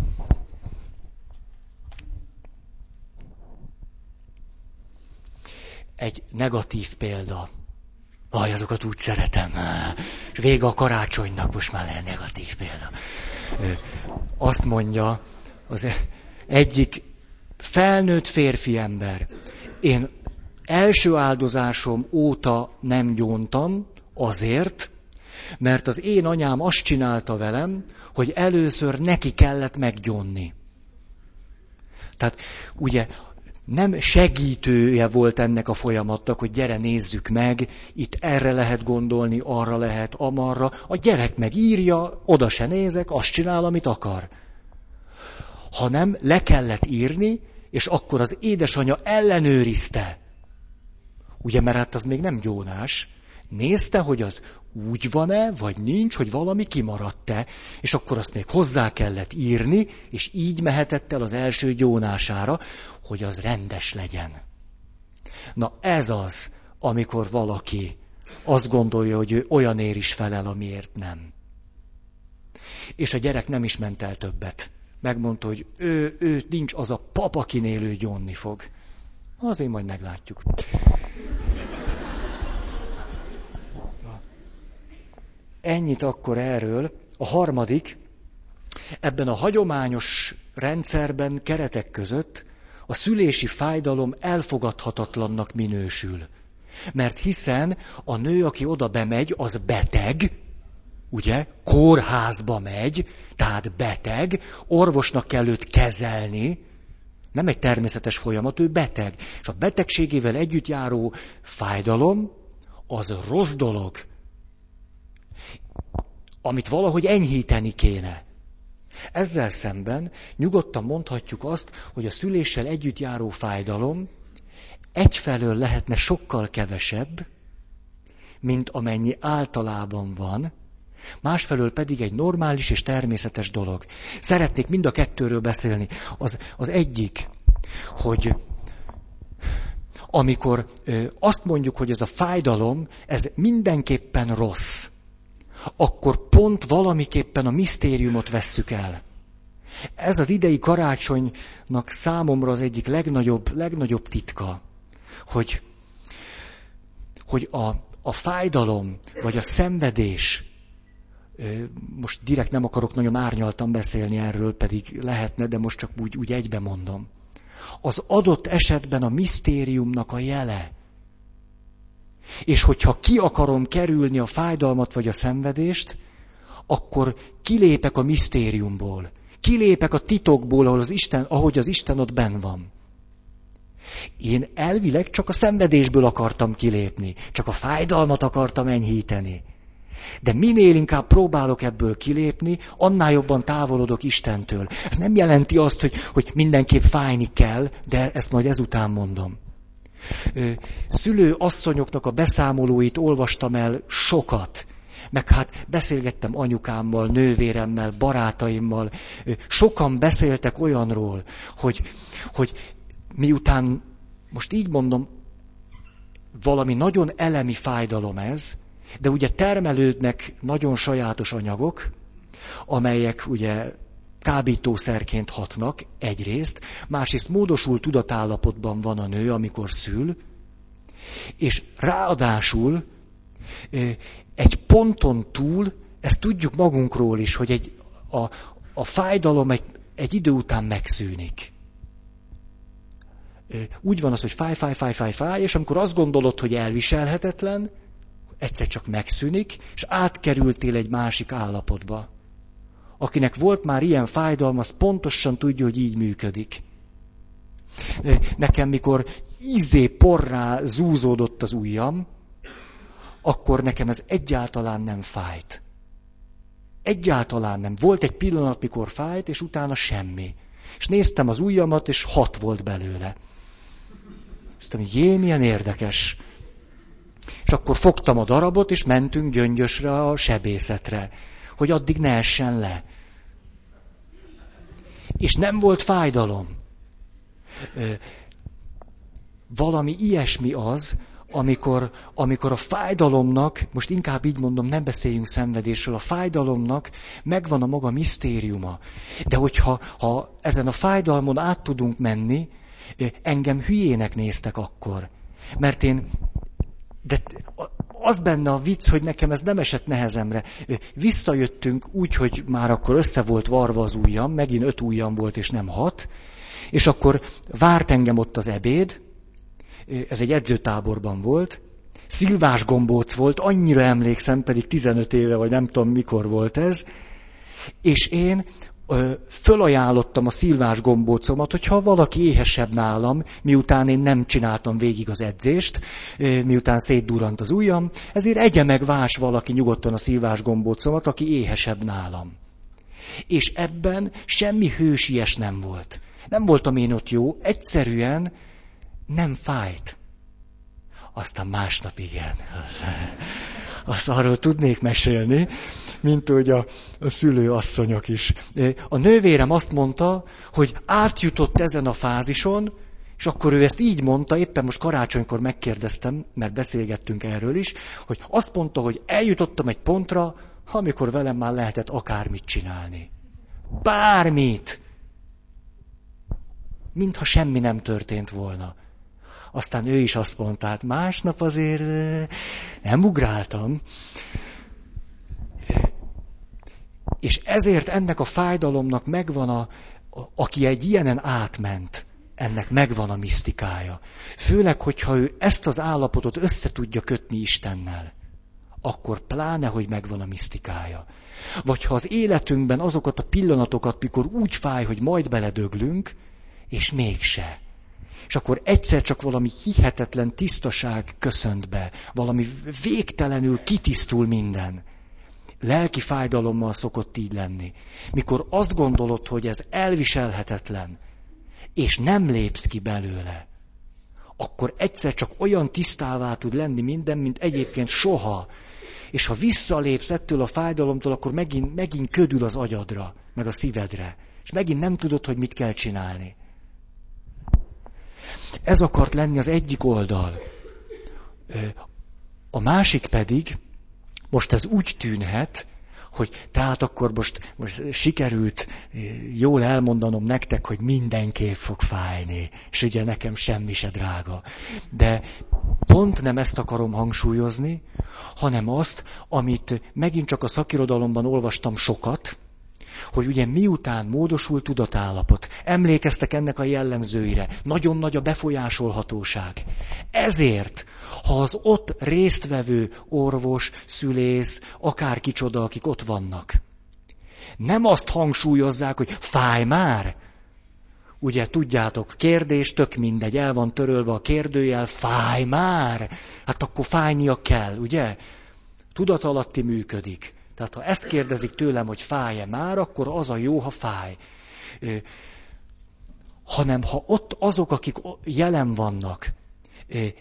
Egy negatív példa. Aj, azokat úgy szeretem. És vége a karácsonynak, most már lehet negatív példa. Azt mondja az egyik felnőtt férfi ember, én első áldozásom óta nem gyóntam, azért, mert az én anyám azt csinálta velem, hogy először neki kellett meggyónni. Tehát ugye nem segítője volt ennek a folyamatnak, hogy gyere nézzük meg, itt erre lehet gondolni, arra lehet, amarra. A gyerek megírja, oda se nézek, azt csinál, amit akar. Hanem le kellett írni, és akkor az édesanyja ellenőrizte. Ugye, mert hát az még nem gyónás. Nézte, hogy az úgy van-e, vagy nincs, hogy valami kimaradt-e, és akkor azt még hozzá kellett írni, és így mehetett el az első gyónására, hogy az rendes legyen. Na ez az, amikor valaki azt gondolja, hogy ő olyanért is felel, amiért nem. És a gyerek nem is ment el többet megmondta, hogy ő, ő nincs az a pap, akinél ő gyónni fog. Azért majd meglátjuk. Ennyit akkor erről. A harmadik, ebben a hagyományos rendszerben, keretek között a szülési fájdalom elfogadhatatlannak minősül. Mert hiszen a nő, aki oda bemegy, az beteg, ugye, kórházba megy, tehát beteg, orvosnak kell őt kezelni, nem egy természetes folyamat, ő beteg. És a betegségével együtt járó fájdalom, az rossz dolog, amit valahogy enyhíteni kéne. Ezzel szemben nyugodtan mondhatjuk azt, hogy a szüléssel együtt járó fájdalom egyfelől lehetne sokkal kevesebb, mint amennyi általában van, Másfelől pedig egy normális és természetes dolog. Szeretnék mind a kettőről beszélni. Az, az egyik, hogy amikor azt mondjuk, hogy ez a fájdalom, ez mindenképpen rossz, akkor pont valamiképpen a misztériumot vesszük el. Ez az idei karácsonynak számomra az egyik legnagyobb, legnagyobb titka, hogy, hogy a, a fájdalom, vagy a szenvedés, most direkt nem akarok nagyon árnyaltan beszélni erről, pedig lehetne, de most csak úgy, úgy egybe mondom. Az adott esetben a misztériumnak a jele. És hogyha ki akarom kerülni a fájdalmat vagy a szenvedést, akkor kilépek a misztériumból. Kilépek a titokból, ahol az Isten, ahogy az Isten ott ben van. Én elvileg csak a szenvedésből akartam kilépni, csak a fájdalmat akartam enyhíteni. De minél inkább próbálok ebből kilépni, annál jobban távolodok Istentől. Ez nem jelenti azt, hogy, hogy mindenképp fájni kell, de ezt majd ezután mondom. Szülő asszonyoknak a beszámolóit olvastam el sokat, meg hát beszélgettem anyukámmal, nővéremmel, barátaimmal. Sokan beszéltek olyanról, hogy, hogy miután, most így mondom, valami nagyon elemi fájdalom ez, de ugye termelődnek nagyon sajátos anyagok, amelyek ugye kábítószerként hatnak egyrészt, másrészt módosult tudatállapotban van a nő, amikor szül, és ráadásul egy ponton túl, ezt tudjuk magunkról is, hogy egy, a, a fájdalom egy, egy idő után megszűnik. Úgy van az, hogy fáj, fáj, fáj, fáj, fáj, és amikor azt gondolod, hogy elviselhetetlen, egyszer csak megszűnik, és átkerültél egy másik állapotba. Akinek volt már ilyen fájdalma, az pontosan tudja, hogy így működik. Nekem, mikor ízé porrá zúzódott az ujjam, akkor nekem ez egyáltalán nem fájt. Egyáltalán nem. Volt egy pillanat, mikor fájt, és utána semmi. És néztem az ujjamat, és hat volt belőle. Azt mondtam, jé, milyen érdekes. És akkor fogtam a darabot, és mentünk gyöngyösre a sebészetre, hogy addig ne essen le. És nem volt fájdalom. Valami ilyesmi az, amikor, amikor a fájdalomnak, most inkább így mondom, nem beszéljünk szenvedésről, a fájdalomnak megvan a maga misztériuma. De hogyha ha ezen a fájdalmon át tudunk menni, engem hülyének néztek akkor. Mert én, de az benne a vicc, hogy nekem ez nem esett nehezemre. Visszajöttünk úgy, hogy már akkor össze volt varva az ujjam, megint öt ujjam volt, és nem hat, és akkor várt engem ott az ebéd, ez egy edzőtáborban volt, szilvás gombóc volt, annyira emlékszem, pedig 15 éve, vagy nem tudom mikor volt ez, és én ö, fölajánlottam a szilvás gombócomat, hogyha valaki éhesebb nálam, miután én nem csináltam végig az edzést, ö, miután szétdurant az ujjam, ezért egye meg vás valaki nyugodtan a szilvás gombócomat, aki éhesebb nálam. És ebben semmi hősies nem volt. Nem voltam én ott jó, egyszerűen nem fájt. Aztán másnap igen. Azt arról tudnék mesélni, mint hogy a, a szülőasszonyok is. A nővérem azt mondta, hogy átjutott ezen a fázison, és akkor ő ezt így mondta, éppen most karácsonykor megkérdeztem, mert beszélgettünk erről is, hogy azt mondta, hogy eljutottam egy pontra, amikor velem már lehetett akármit csinálni. Bármit! Mintha semmi nem történt volna. Aztán ő is azt mondta, hát másnap azért nem ugráltam. És ezért ennek a fájdalomnak megvan a, aki egy ilyenen átment, ennek megvan a misztikája. Főleg, hogyha ő ezt az állapotot össze tudja kötni Istennel, akkor pláne, hogy megvan a misztikája. Vagy ha az életünkben azokat a pillanatokat, mikor úgy fáj, hogy majd beledöglünk, és mégse és akkor egyszer csak valami hihetetlen tisztaság köszönt be, valami végtelenül kitisztul minden. Lelki fájdalommal szokott így lenni. Mikor azt gondolod, hogy ez elviselhetetlen, és nem lépsz ki belőle, akkor egyszer csak olyan tisztává tud lenni minden, mint egyébként soha. És ha visszalépsz ettől a fájdalomtól, akkor megint, megint ködül az agyadra, meg a szívedre. És megint nem tudod, hogy mit kell csinálni. Ez akart lenni az egyik oldal. A másik pedig, most ez úgy tűnhet, hogy tehát akkor most, most sikerült jól elmondanom nektek, hogy mindenképp fog fájni, és ugye nekem semmi se drága. De pont nem ezt akarom hangsúlyozni, hanem azt, amit megint csak a szakirodalomban olvastam sokat, hogy ugye miután módosul tudatállapot, emlékeztek ennek a jellemzőire, nagyon nagy a befolyásolhatóság. Ezért, ha az ott résztvevő orvos, szülész, akár kicsoda, akik ott vannak, nem azt hangsúlyozzák, hogy fáj már, ugye tudjátok, kérdés, tök mindegy, el van törölve a kérdőjel, fáj már, hát akkor fájnia kell, ugye? Tudatalatti működik. Tehát ha ezt kérdezik tőlem, hogy fáj-e már, akkor az a jó, ha fáj. Hanem ha ott azok, akik jelen vannak,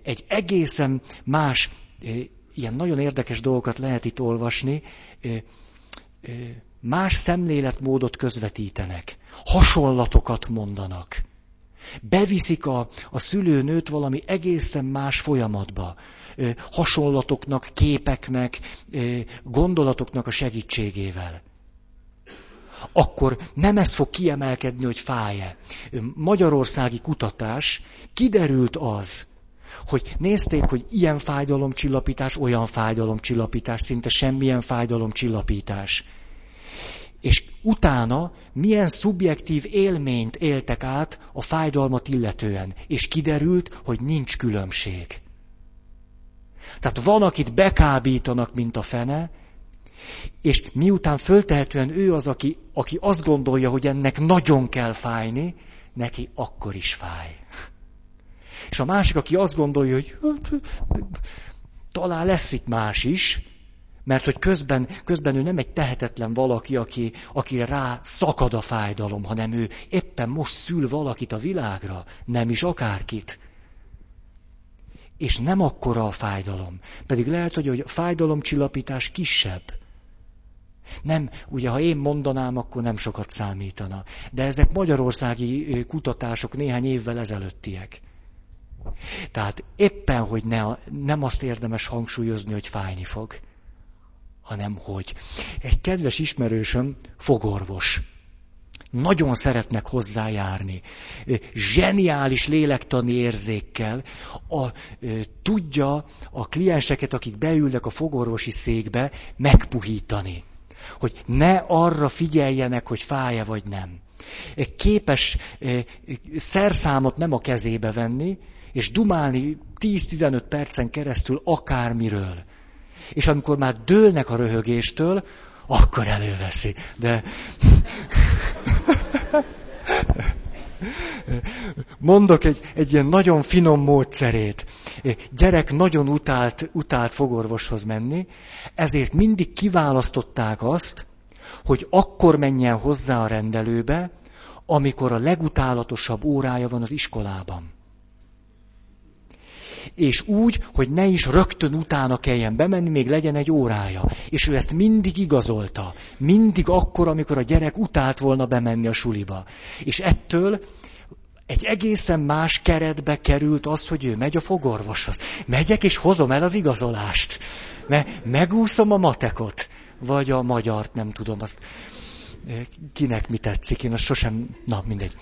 egy egészen más, ilyen nagyon érdekes dolgokat lehet itt olvasni, más szemléletmódot közvetítenek, hasonlatokat mondanak. Beviszik a, a szülőnőt valami egészen más folyamatba hasonlatoknak, képeknek, gondolatoknak a segítségével. Akkor nem ez fog kiemelkedni, hogy fáj-e. Magyarországi kutatás kiderült az, hogy nézték, hogy ilyen fájdalomcsillapítás, olyan fájdalomcsillapítás, szinte semmilyen fájdalomcsillapítás. És utána milyen szubjektív élményt éltek át a fájdalmat illetően, és kiderült, hogy nincs különbség. Tehát van, akit bekábítanak, mint a fene, és miután föltehetően ő az, aki, aki azt gondolja, hogy ennek nagyon kell fájni, neki akkor is fáj. És a másik, aki azt gondolja, hogy hát, talán lesz itt más is, mert hogy közben, közben ő nem egy tehetetlen valaki, aki, aki rá szakad a fájdalom, hanem ő éppen most szül valakit a világra, nem is akárkit. És nem akkora a fájdalom. Pedig lehet, hogy a fájdalomcsillapítás kisebb. Nem, ugye ha én mondanám, akkor nem sokat számítana. De ezek magyarországi kutatások néhány évvel ezelőttiek. Tehát éppen, hogy ne, nem azt érdemes hangsúlyozni, hogy fájni fog, hanem hogy. Egy kedves ismerősöm fogorvos. Nagyon szeretnek hozzájárni. Zseniális lélektani érzékkel a, tudja a klienseket, akik beülnek a fogorvosi székbe, megpuhítani. Hogy ne arra figyeljenek, hogy fáj-e vagy nem. Képes szerszámot nem a kezébe venni, és dumálni 10-15 percen keresztül akármiről. És amikor már dőlnek a röhögéstől, akkor előveszi. De mondok egy, egy ilyen nagyon finom módszerét. Gyerek nagyon utált, utált fogorvoshoz menni, ezért mindig kiválasztották azt, hogy akkor menjen hozzá a rendelőbe, amikor a legutálatosabb órája van az iskolában és úgy, hogy ne is rögtön utána kelljen bemenni, még legyen egy órája. És ő ezt mindig igazolta. Mindig akkor, amikor a gyerek utált volna bemenni a suliba. És ettől egy egészen más keretbe került az, hogy ő megy a fogorvoshoz. Megyek és hozom el az igazolást. Mert megúszom a matekot. Vagy a magyart, nem tudom, azt kinek mi tetszik, én azt sosem, na mindegy.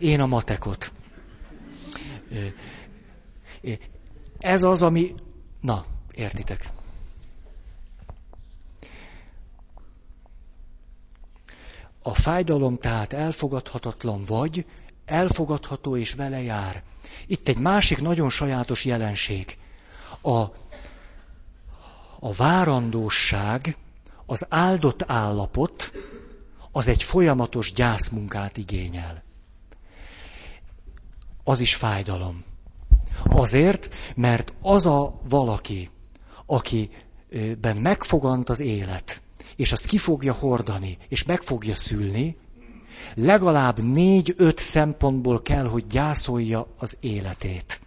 Én a matekot. Ez az, ami... Na, értitek. A fájdalom tehát elfogadhatatlan vagy, elfogadható és vele jár. Itt egy másik nagyon sajátos jelenség. A, a várandóság, az áldott állapot, az egy folyamatos gyászmunkát igényel. Az is fájdalom. Azért, mert az a valaki, akiben megfogant az élet, és azt ki fogja hordani, és meg fogja szülni, legalább négy-öt szempontból kell, hogy gyászolja az életét.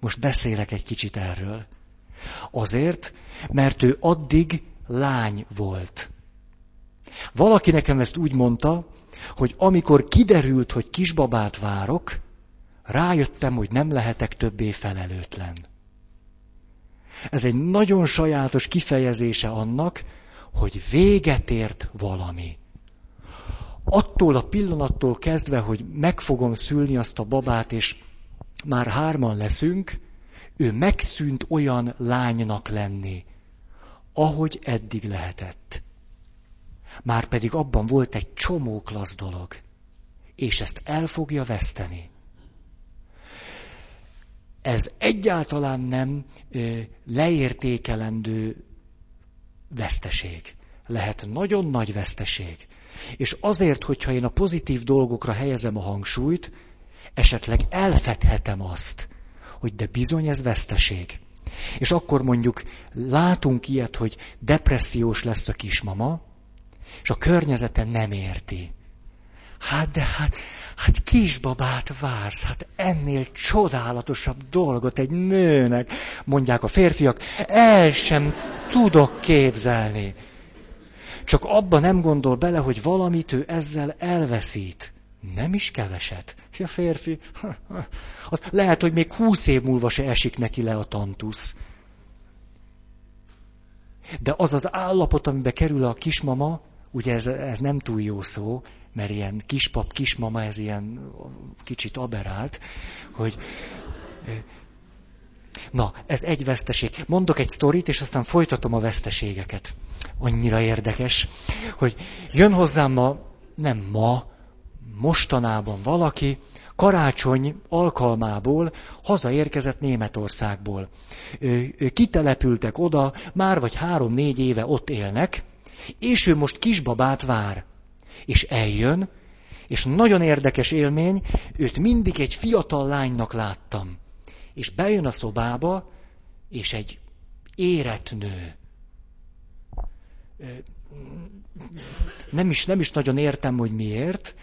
Most beszélek egy kicsit erről. Azért, mert ő addig lány volt. Valaki nekem ezt úgy mondta, hogy amikor kiderült, hogy kisbabát várok, rájöttem, hogy nem lehetek többé felelőtlen. Ez egy nagyon sajátos kifejezése annak, hogy véget ért valami. Attól a pillanattól kezdve, hogy meg fogom szülni azt a babát, és már hárman leszünk, ő megszűnt olyan lánynak lenni, ahogy eddig lehetett. Már pedig abban volt egy csomó klassz dolog, és ezt el fogja veszteni ez egyáltalán nem leértékelendő veszteség. Lehet nagyon nagy veszteség. És azért, hogyha én a pozitív dolgokra helyezem a hangsúlyt, esetleg elfedhetem azt, hogy de bizony ez veszteség. És akkor mondjuk látunk ilyet, hogy depressziós lesz a kismama, és a környezete nem érti. Hát de hát, Hát kisbabát vársz, hát ennél csodálatosabb dolgot egy nőnek, mondják a férfiak, el sem tudok képzelni. Csak abba nem gondol bele, hogy valamit ő ezzel elveszít. Nem is keveset. A férfi, az lehet, hogy még húsz év múlva se esik neki le a tantusz. De az az állapot, amiben kerül a kismama, ugye ez, ez nem túl jó szó, mert ilyen kispap, kismama, ez ilyen kicsit aberált, hogy Na, ez egy veszteség. Mondok egy sztorit, és aztán folytatom a veszteségeket. annyira érdekes, hogy jön hozzám ma, nem ma, mostanában valaki, karácsony alkalmából hazaérkezett Németországból. Kitelepültek oda, már vagy három-négy éve ott élnek, és ő most kisbabát vár. És eljön, és nagyon érdekes élmény, őt mindig egy fiatal lánynak láttam. És bejön a szobába, és egy érett nő. Nem is, nem is nagyon értem, hogy miért,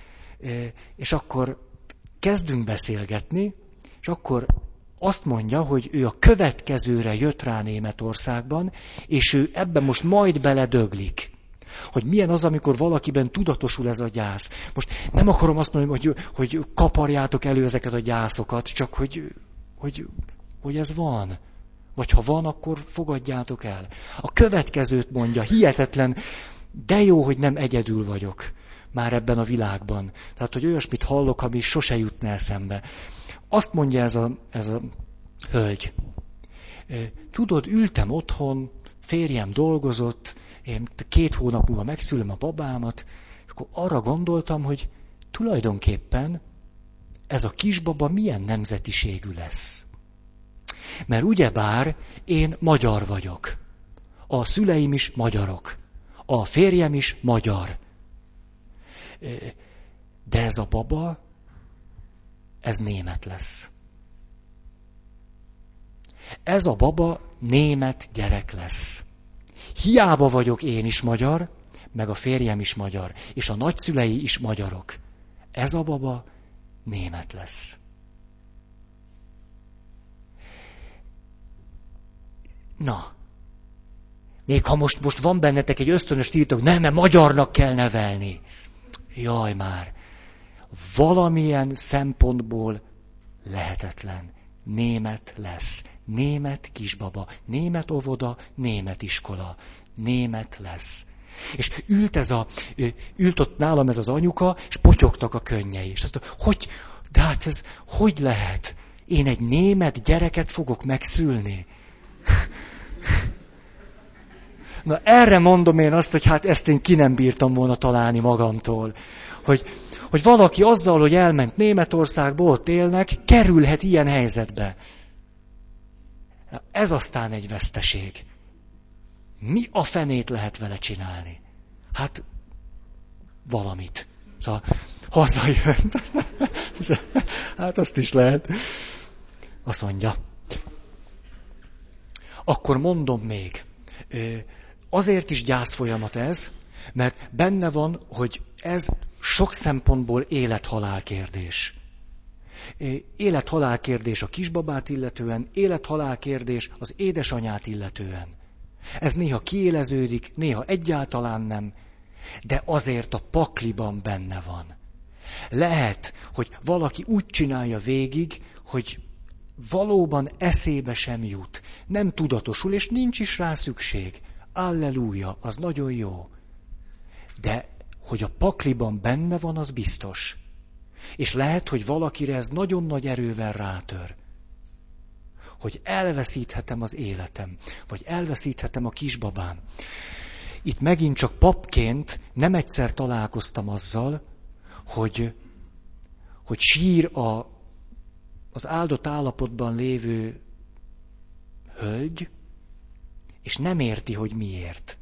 és akkor kezdünk beszélgetni, és akkor azt mondja, hogy ő a következőre jött rá Németországban, és ő ebben most majd beledöglik. Hogy milyen az, amikor valakiben tudatosul ez a gyász. Most nem akarom azt mondani, hogy, hogy kaparjátok elő ezeket a gyászokat, csak hogy, hogy, hogy ez van. Vagy ha van, akkor fogadjátok el. A következőt mondja, hihetetlen, de jó, hogy nem egyedül vagyok már ebben a világban. Tehát, hogy olyasmit hallok, ami sose jutna eszembe. Azt mondja ez a, ez a hölgy. Tudod, ültem otthon, férjem dolgozott, én két hónap múlva megszülöm a babámat, és akkor arra gondoltam, hogy tulajdonképpen ez a kisbaba milyen nemzetiségű lesz. Mert ugyebár én magyar vagyok. A szüleim is magyarok. A férjem is magyar. De ez a baba, ez német lesz. Ez a baba német gyerek lesz. Hiába vagyok én is magyar, meg a férjem is magyar, és a nagyszülei is magyarok. Ez a baba német lesz. Na, még ha most, most van bennetek egy ösztönös tiltok, nem, mert magyarnak kell nevelni. Jaj már, valamilyen szempontból lehetetlen. Német lesz. Német kisbaba, német óvoda, német iskola. Német lesz. És ült ez a, ült ott nálam ez az anyuka, és potyogtak a könnyei. És azt hogy, de hát ez, hogy lehet? Én egy német gyereket fogok megszülni? Na erre mondom én azt, hogy hát ezt én ki nem bírtam volna találni magamtól. Hogy, hogy valaki azzal, hogy elment Németországba, ott élnek, kerülhet ilyen helyzetbe. Ez aztán egy veszteség. Mi a fenét lehet vele csinálni? Hát valamit. Szóval hazajön. hát azt is lehet. Azt mondja. Akkor mondom még. Azért is gyászfolyamat ez, mert benne van, hogy ez sok szempontból élet-halál kérdés. Élet-halál kérdés a kisbabát illetően, élet-halál kérdés az édesanyát illetően. Ez néha kiéleződik, néha egyáltalán nem, de azért a pakliban benne van. Lehet, hogy valaki úgy csinálja végig, hogy valóban eszébe sem jut, nem tudatosul, és nincs is rá szükség. Alleluja, az nagyon jó. De hogy a pakliban benne van, az biztos. És lehet, hogy valakire ez nagyon nagy erővel rátör. Hogy elveszíthetem az életem, vagy elveszíthetem a kisbabám. Itt megint csak papként nem egyszer találkoztam azzal, hogy, hogy sír a, az áldott állapotban lévő hölgy, és nem érti, hogy miért.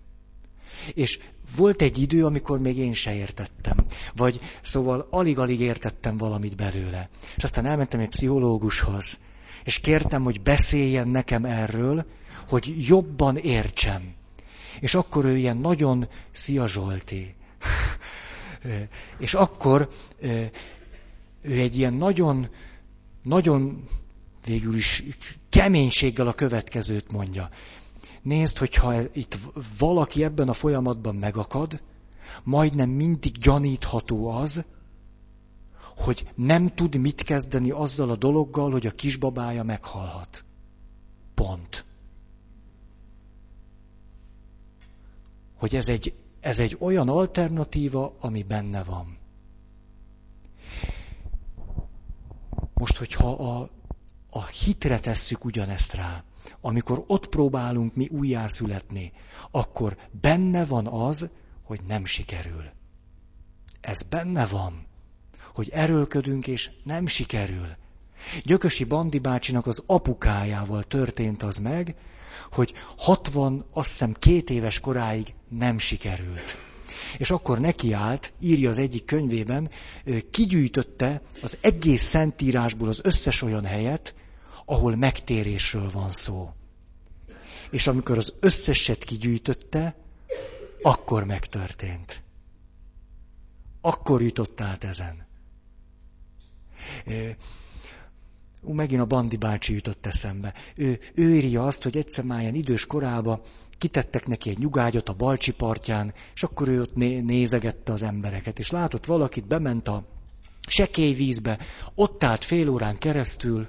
És volt egy idő, amikor még én se értettem. Vagy szóval alig-alig értettem valamit belőle. És aztán elmentem egy pszichológushoz, és kértem, hogy beszéljen nekem erről, hogy jobban értsem. És akkor ő ilyen nagyon Szia Zsolti. és akkor ő egy ilyen nagyon, nagyon végül is keménységgel a következőt mondja. Nézd, hogyha itt valaki ebben a folyamatban megakad, majdnem mindig gyanítható az, hogy nem tud mit kezdeni azzal a dologgal, hogy a kisbabája meghalhat. Pont. Hogy ez egy, ez egy olyan alternatíva, ami benne van. Most, hogyha a, a hitre tesszük ugyanezt rá, amikor ott próbálunk mi újjászületni, akkor benne van az, hogy nem sikerül. Ez benne van, hogy erőlködünk, és nem sikerül. Gyökösi Bandi bácsinak az apukájával történt az meg, hogy 60, azt hiszem két éves koráig nem sikerült. És akkor nekiállt, írja az egyik könyvében, kigyűjtötte az egész szentírásból az összes olyan helyet, ahol megtérésről van szó. És amikor az összeset kigyűjtötte, akkor megtörtént. Akkor jutott át ezen. Ú, megint a Bandi bácsi jutott eszembe. Ő, ő írja azt, hogy egyszer már ilyen idős korába kitettek neki egy nyugágyat a Balcsi partján, és akkor ő ott né- nézegette az embereket, és látott valakit, bement a sekély vízbe, ott állt fél órán keresztül,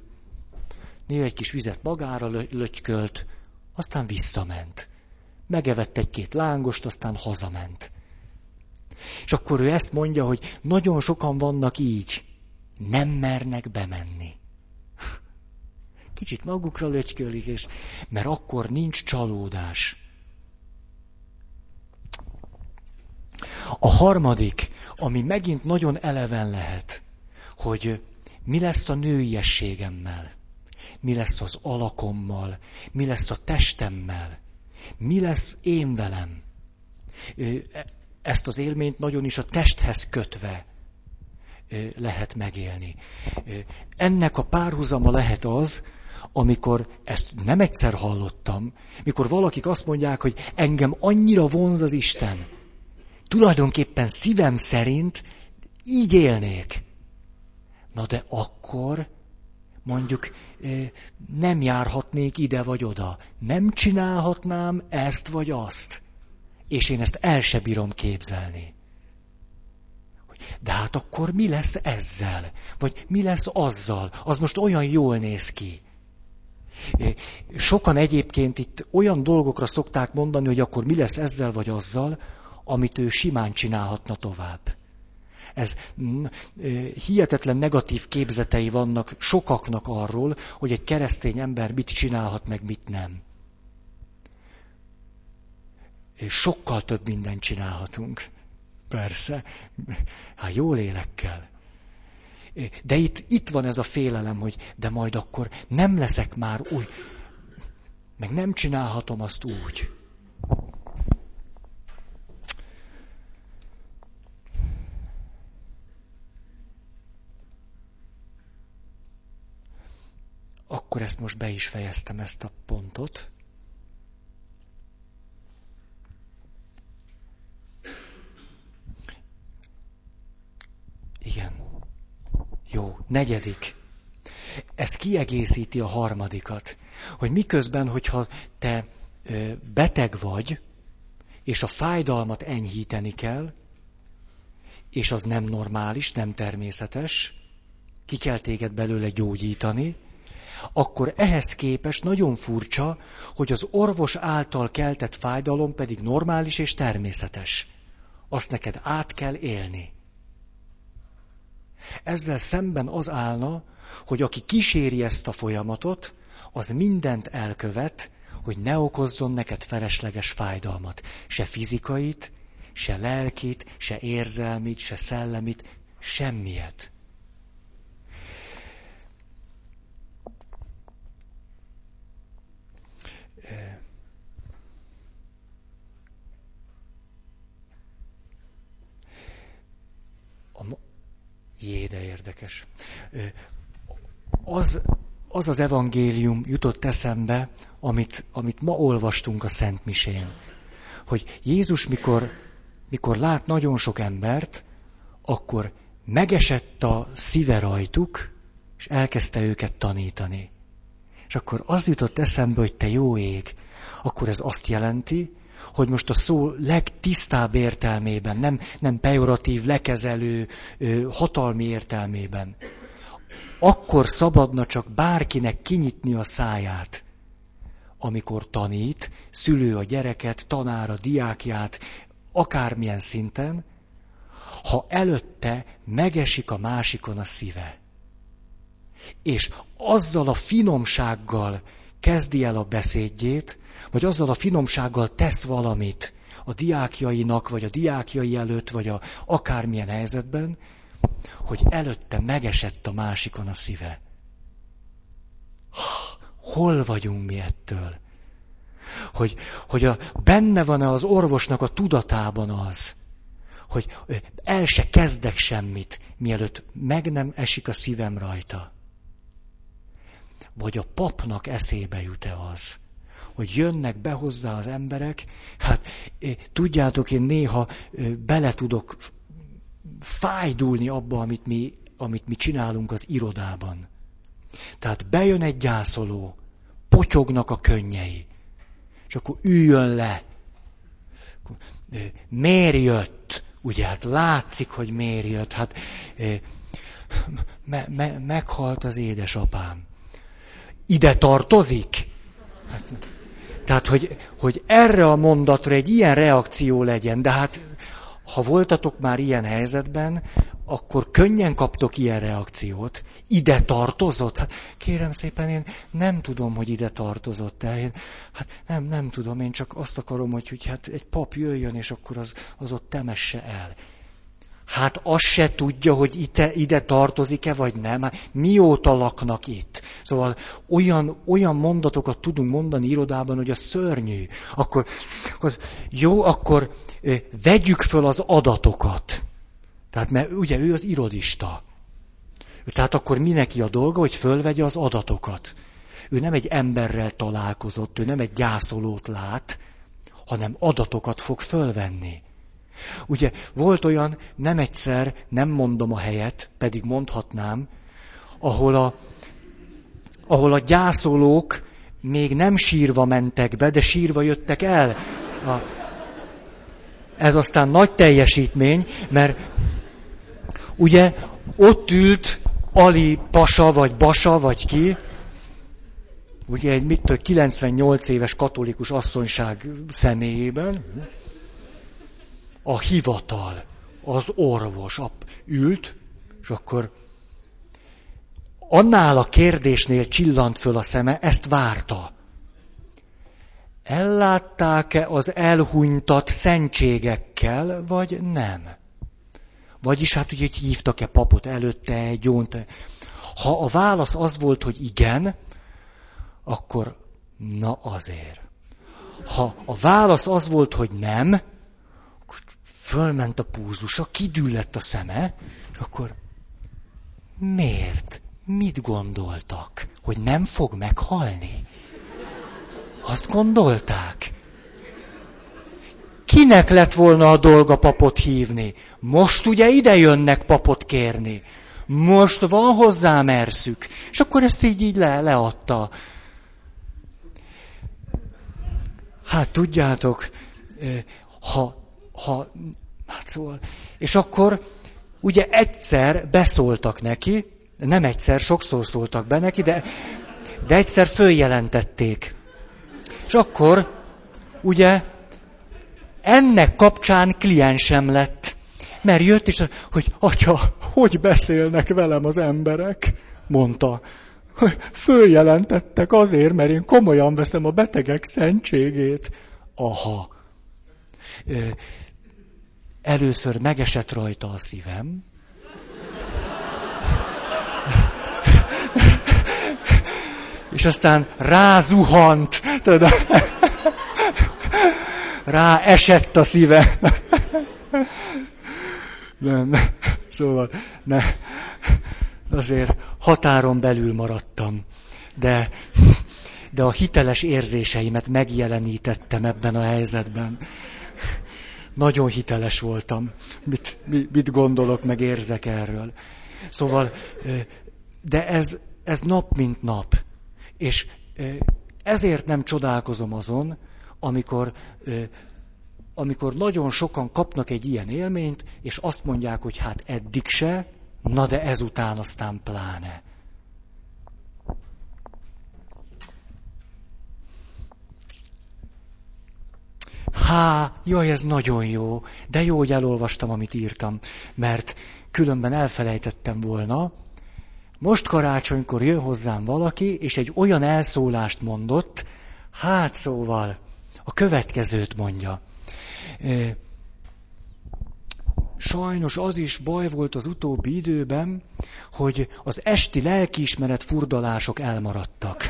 néha egy kis vizet magára lötykölt, aztán visszament. Megevett egy-két lángost, aztán hazament. És akkor ő ezt mondja, hogy nagyon sokan vannak így, nem mernek bemenni. Kicsit magukra lötykölik, és, mert akkor nincs csalódás. A harmadik, ami megint nagyon eleven lehet, hogy mi lesz a nőiességemmel, mi lesz az alakommal, mi lesz a testemmel, mi lesz én velem. E, ezt az élményt nagyon is a testhez kötve lehet megélni. Ennek a párhuzama lehet az, amikor ezt nem egyszer hallottam, mikor valakik azt mondják, hogy engem annyira vonz az Isten, tulajdonképpen szívem szerint így élnék. Na de akkor mondjuk nem járhatnék ide vagy oda, nem csinálhatnám ezt vagy azt, és én ezt el se bírom képzelni. De hát akkor mi lesz ezzel? Vagy mi lesz azzal? Az most olyan jól néz ki. Sokan egyébként itt olyan dolgokra szokták mondani, hogy akkor mi lesz ezzel vagy azzal, amit ő simán csinálhatna tovább. Ez hihetetlen negatív képzetei vannak sokaknak arról, hogy egy keresztény ember mit csinálhat, meg mit nem. És sokkal több mindent csinálhatunk. Persze. Hát jó lélekkel. De itt, itt van ez a félelem, hogy de majd akkor nem leszek már úgy, meg nem csinálhatom azt úgy. Akkor ezt most be is fejeztem, ezt a pontot. Igen. Jó, negyedik. Ez kiegészíti a harmadikat. Hogy miközben, hogyha te beteg vagy, és a fájdalmat enyhíteni kell, és az nem normális, nem természetes, ki kell téged belőle gyógyítani, akkor ehhez képest nagyon furcsa, hogy az orvos által keltett fájdalom pedig normális és természetes. Azt neked át kell élni. Ezzel szemben az állna, hogy aki kíséri ezt a folyamatot, az mindent elkövet, hogy ne okozzon neked felesleges fájdalmat. Se fizikait, se lelkit, se érzelmit, se szellemit, semmiet. Jé, de érdekes. Az, az az evangélium jutott eszembe, amit, amit ma olvastunk a Szent Misén. Hogy Jézus mikor, mikor lát nagyon sok embert, akkor megesett a szíve rajtuk, és elkezdte őket tanítani. És akkor az jutott eszembe, hogy te jó ég, akkor ez azt jelenti, hogy most a szó legtisztább értelmében, nem, nem pejoratív, lekezelő, hatalmi értelmében. Akkor szabadna csak bárkinek kinyitni a száját, amikor tanít, szülő a gyereket, tanár a diákját, akármilyen szinten, ha előtte megesik a másikon a szíve. És azzal a finomsággal kezdi el a beszédjét, vagy azzal a finomsággal tesz valamit a diákjainak, vagy a diákjai előtt, vagy a akármilyen helyzetben, hogy előtte megesett a másikon a szíve. Hol vagyunk mi ettől? Hogy, hogy a, benne van-e az orvosnak a tudatában az, hogy el se kezdek semmit, mielőtt meg nem esik a szívem rajta. Vagy a papnak eszébe jut-e az, hogy jönnek be hozzá az emberek, hát tudjátok, én néha bele tudok fájdulni abba, amit mi, amit mi csinálunk az irodában. Tehát bejön egy gyászoló, potyognak a könnyei, és akkor üljön le. Miért jött? Ugye, hát látszik, hogy miért jött. Hát me, me, meghalt az édesapám. Ide tartozik? Hát, tehát, hogy, hogy erre a mondatra egy ilyen reakció legyen, de hát ha voltatok már ilyen helyzetben, akkor könnyen kaptok ilyen reakciót. Ide tartozott? Hát kérem szépen, én nem tudom, hogy ide tartozott el. Én, hát nem, nem tudom, én csak azt akarom, hogy, hogy hát egy pap jöjjön, és akkor az, az ott temesse el. Hát azt se tudja, hogy ide, ide tartozik-e, vagy nem. Hát mióta laknak itt? Szóval olyan, olyan mondatokat tudunk mondani irodában, hogy a szörnyű. Akkor, az, jó, akkor vegyük föl az adatokat. Tehát, mert ugye ő az irodista. Tehát akkor mi neki a dolga, hogy fölvegye az adatokat. Ő nem egy emberrel találkozott, ő nem egy gyászolót lát, hanem adatokat fog fölvenni. Ugye volt olyan, nem egyszer, nem mondom a helyet, pedig mondhatnám, ahol a, ahol a gyászolók még nem sírva mentek be, de sírva jöttek el. A, ez aztán nagy teljesítmény, mert ugye ott ült Ali Pasa, vagy Basa, vagy ki, ugye egy mit 98 éves katolikus asszonyság személyében, a hivatal, az orvos ült, és akkor annál a kérdésnél csillant föl a szeme, ezt várta. Ellátták-e az elhunytat szentségekkel, vagy nem? Vagyis hát ugye, hogy hívtak-e papot előtte, gyónt. Ha a válasz az volt, hogy igen, akkor na azért. Ha a válasz az volt, hogy nem, fölment a púzusa, kidüllett a szeme, és akkor miért? Mit gondoltak? Hogy nem fog meghalni? Azt gondolták? Kinek lett volna a dolga papot hívni? Most ugye ide jönnek papot kérni. Most van hozzá merszük. És akkor ezt így, így le, leadta. Hát tudjátok, ha, ha Hát szóval. És akkor ugye egyszer beszóltak neki, nem egyszer, sokszor szóltak be neki, de, de egyszer följelentették. És akkor ugye ennek kapcsán kliensem lett. Mert jött is, hogy atya, hogy beszélnek velem az emberek, mondta. Följelentettek azért, mert én komolyan veszem a betegek szentségét. Aha. Először megesett rajta a szívem, és aztán rázuhant, tudod, rá esett a szíve. Nem, szóval ne, azért határon belül maradtam, de, de a hiteles érzéseimet megjelenítettem ebben a helyzetben nagyon hiteles voltam. Mit, mit gondolok, meg érzek erről. Szóval, de ez, ez nap mint nap. És ezért nem csodálkozom azon, amikor, amikor nagyon sokan kapnak egy ilyen élményt, és azt mondják, hogy hát eddig se, na de ezután aztán pláne. Há, jaj, ez nagyon jó, de jó, hogy elolvastam, amit írtam, mert különben elfelejtettem volna, Most karácsonykor jön hozzám valaki, és egy olyan elszólást mondott, hát szóval a következőt mondja. Sajnos az is baj volt az utóbbi időben, hogy az esti lelkiismeret furdalások elmaradtak.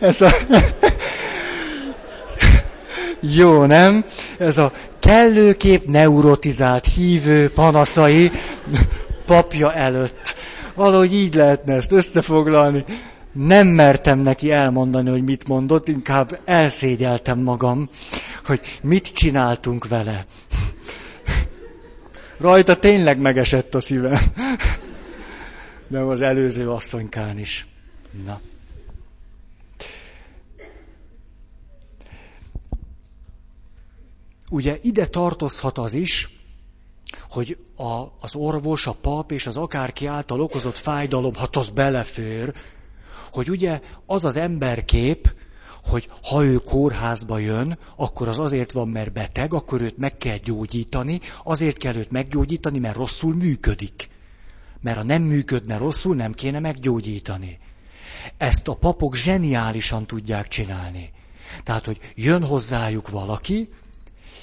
Ez a... Jó, nem? Ez a kellőkép neurotizált hívő panaszai papja előtt. Valahogy így lehetne ezt összefoglalni. Nem mertem neki elmondani, hogy mit mondott, inkább elszégyeltem magam, hogy mit csináltunk vele. Rajta tényleg megesett a szívem. De az előző asszonykán is. Na. Ugye ide tartozhat az is, hogy a, az orvos, a pap és az akárki által okozott fájdalom, hát az belefér, hogy ugye az az emberkép, hogy ha ő kórházba jön, akkor az azért van, mert beteg, akkor őt meg kell gyógyítani, azért kell őt meggyógyítani, mert rosszul működik. Mert ha nem működne rosszul, nem kéne meggyógyítani. Ezt a papok zseniálisan tudják csinálni. Tehát, hogy jön hozzájuk valaki,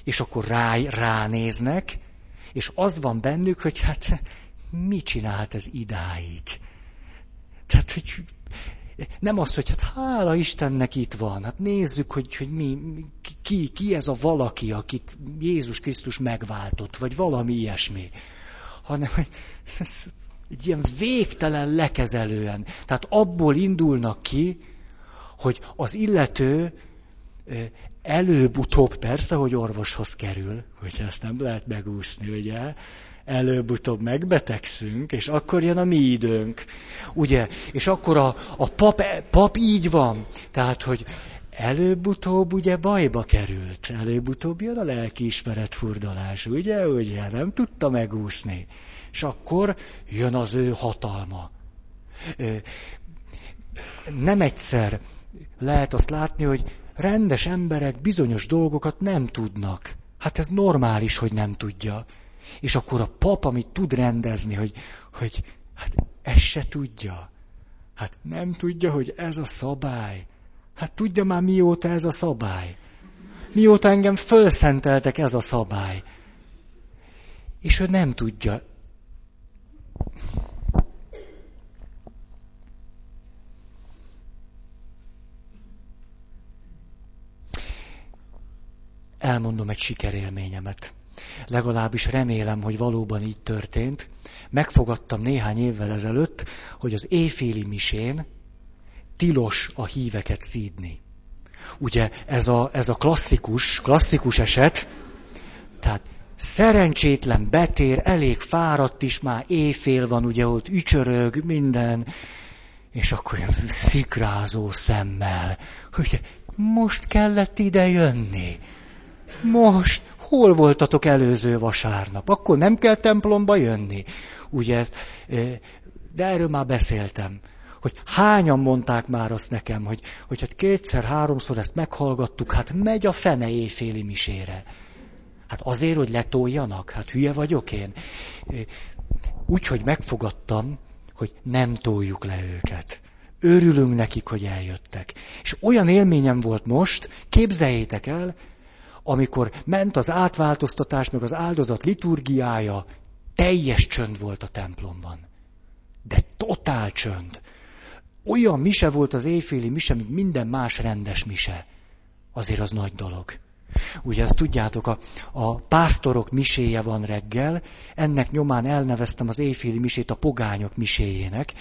és akkor rá, ránéznek, és az van bennük, hogy hát mit csinált ez idáig? Tehát, hogy nem az, hogy hát hála Istennek itt van, hát nézzük, hogy, hogy mi, ki, ki ez a valaki, akit Jézus Krisztus megváltott, vagy valami ilyesmi. Hanem, hogy egy ilyen végtelen lekezelően. Tehát abból indulnak ki, hogy az illető előbb-utóbb persze, hogy orvoshoz kerül, hogy ezt nem lehet megúszni, ugye? Előbb-utóbb megbetegszünk, és akkor jön a mi időnk. Ugye? És akkor a, a pap, pap így van. Tehát, hogy előbb-utóbb ugye bajba került. Előbb-utóbb jön a lelkiismeret furdalás, ugye? Ugye? Nem tudta megúszni. És akkor jön az ő hatalma. Nem egyszer lehet azt látni, hogy rendes emberek bizonyos dolgokat nem tudnak. Hát ez normális, hogy nem tudja. És akkor a pap, amit tud rendezni, hogy, hogy hát ezt se tudja. Hát nem tudja, hogy ez a szabály. Hát tudja már mióta ez a szabály. Mióta engem fölszenteltek ez a szabály. És ő nem tudja. Elmondom egy sikerélményemet. Legalábbis remélem, hogy valóban így történt. Megfogadtam néhány évvel ezelőtt, hogy az éjféli misén tilos a híveket szídni. Ugye ez a, ez a klasszikus, klasszikus eset, tehát szerencsétlen betér, elég fáradt is, már éjfél van, ugye ott ücsörög, minden, és akkor ilyen szikrázó szemmel, hogy most kellett ide jönni. Most, hol voltatok előző vasárnap? Akkor nem kell templomba jönni. Ugye ezt, de erről már beszéltem. Hogy hányan mondták már azt nekem, hogy, hogy hát kétszer-háromszor ezt meghallgattuk, hát megy a fene éjféli misére. Hát azért, hogy letoljanak? Hát hülye vagyok én. Úgyhogy megfogadtam, hogy nem toljuk le őket. Örülünk nekik, hogy eljöttek. És olyan élményem volt most, képzeljétek el, amikor ment az átváltoztatás, meg az áldozat liturgiája, teljes csönd volt a templomban. De totál csönd. Olyan mise volt az éjféli mise, mint minden más rendes mise. Azért az nagy dolog. Ugye ezt tudjátok, a, a pásztorok miséje van reggel, ennek nyomán elneveztem az éjféli misét a pogányok miséjének.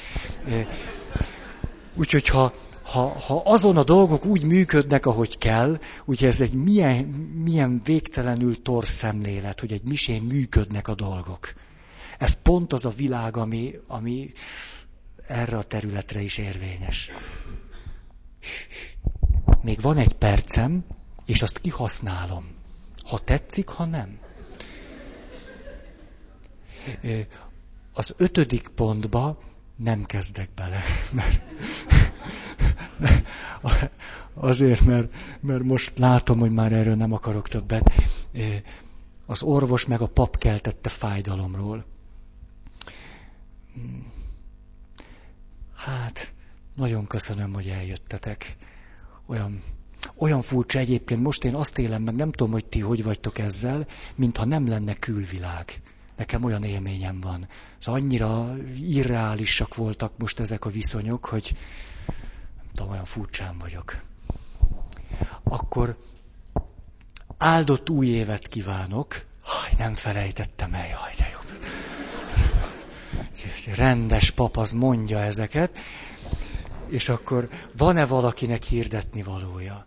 Úgyhogy ha ha, ha azon a dolgok úgy működnek, ahogy kell, ugye ez egy milyen, milyen végtelenül torz szemlélet, hogy egy misén működnek a dolgok. Ez pont az a világ, ami, ami erre a területre is érvényes. Még van egy percem, és azt kihasználom. Ha tetszik, ha nem. Az ötödik pontba nem kezdek bele, mert Azért, mert, mert most látom, hogy már erről nem akarok többet. az orvos meg a pap keltette fájdalomról. Hát, nagyon köszönöm, hogy eljöttetek. Olyan, olyan furcsa egyébként, most én azt élem meg, nem tudom, hogy ti hogy vagytok ezzel, mintha nem lenne külvilág. Nekem olyan élményem van. Szóval annyira irreálisak voltak most ezek a viszonyok, hogy nem tudom, olyan furcsán vagyok. Akkor áldott új évet kívánok. Haj, nem felejtettem el, jaj, de jó. Rendes pap az mondja ezeket. És akkor van-e valakinek hirdetni valója?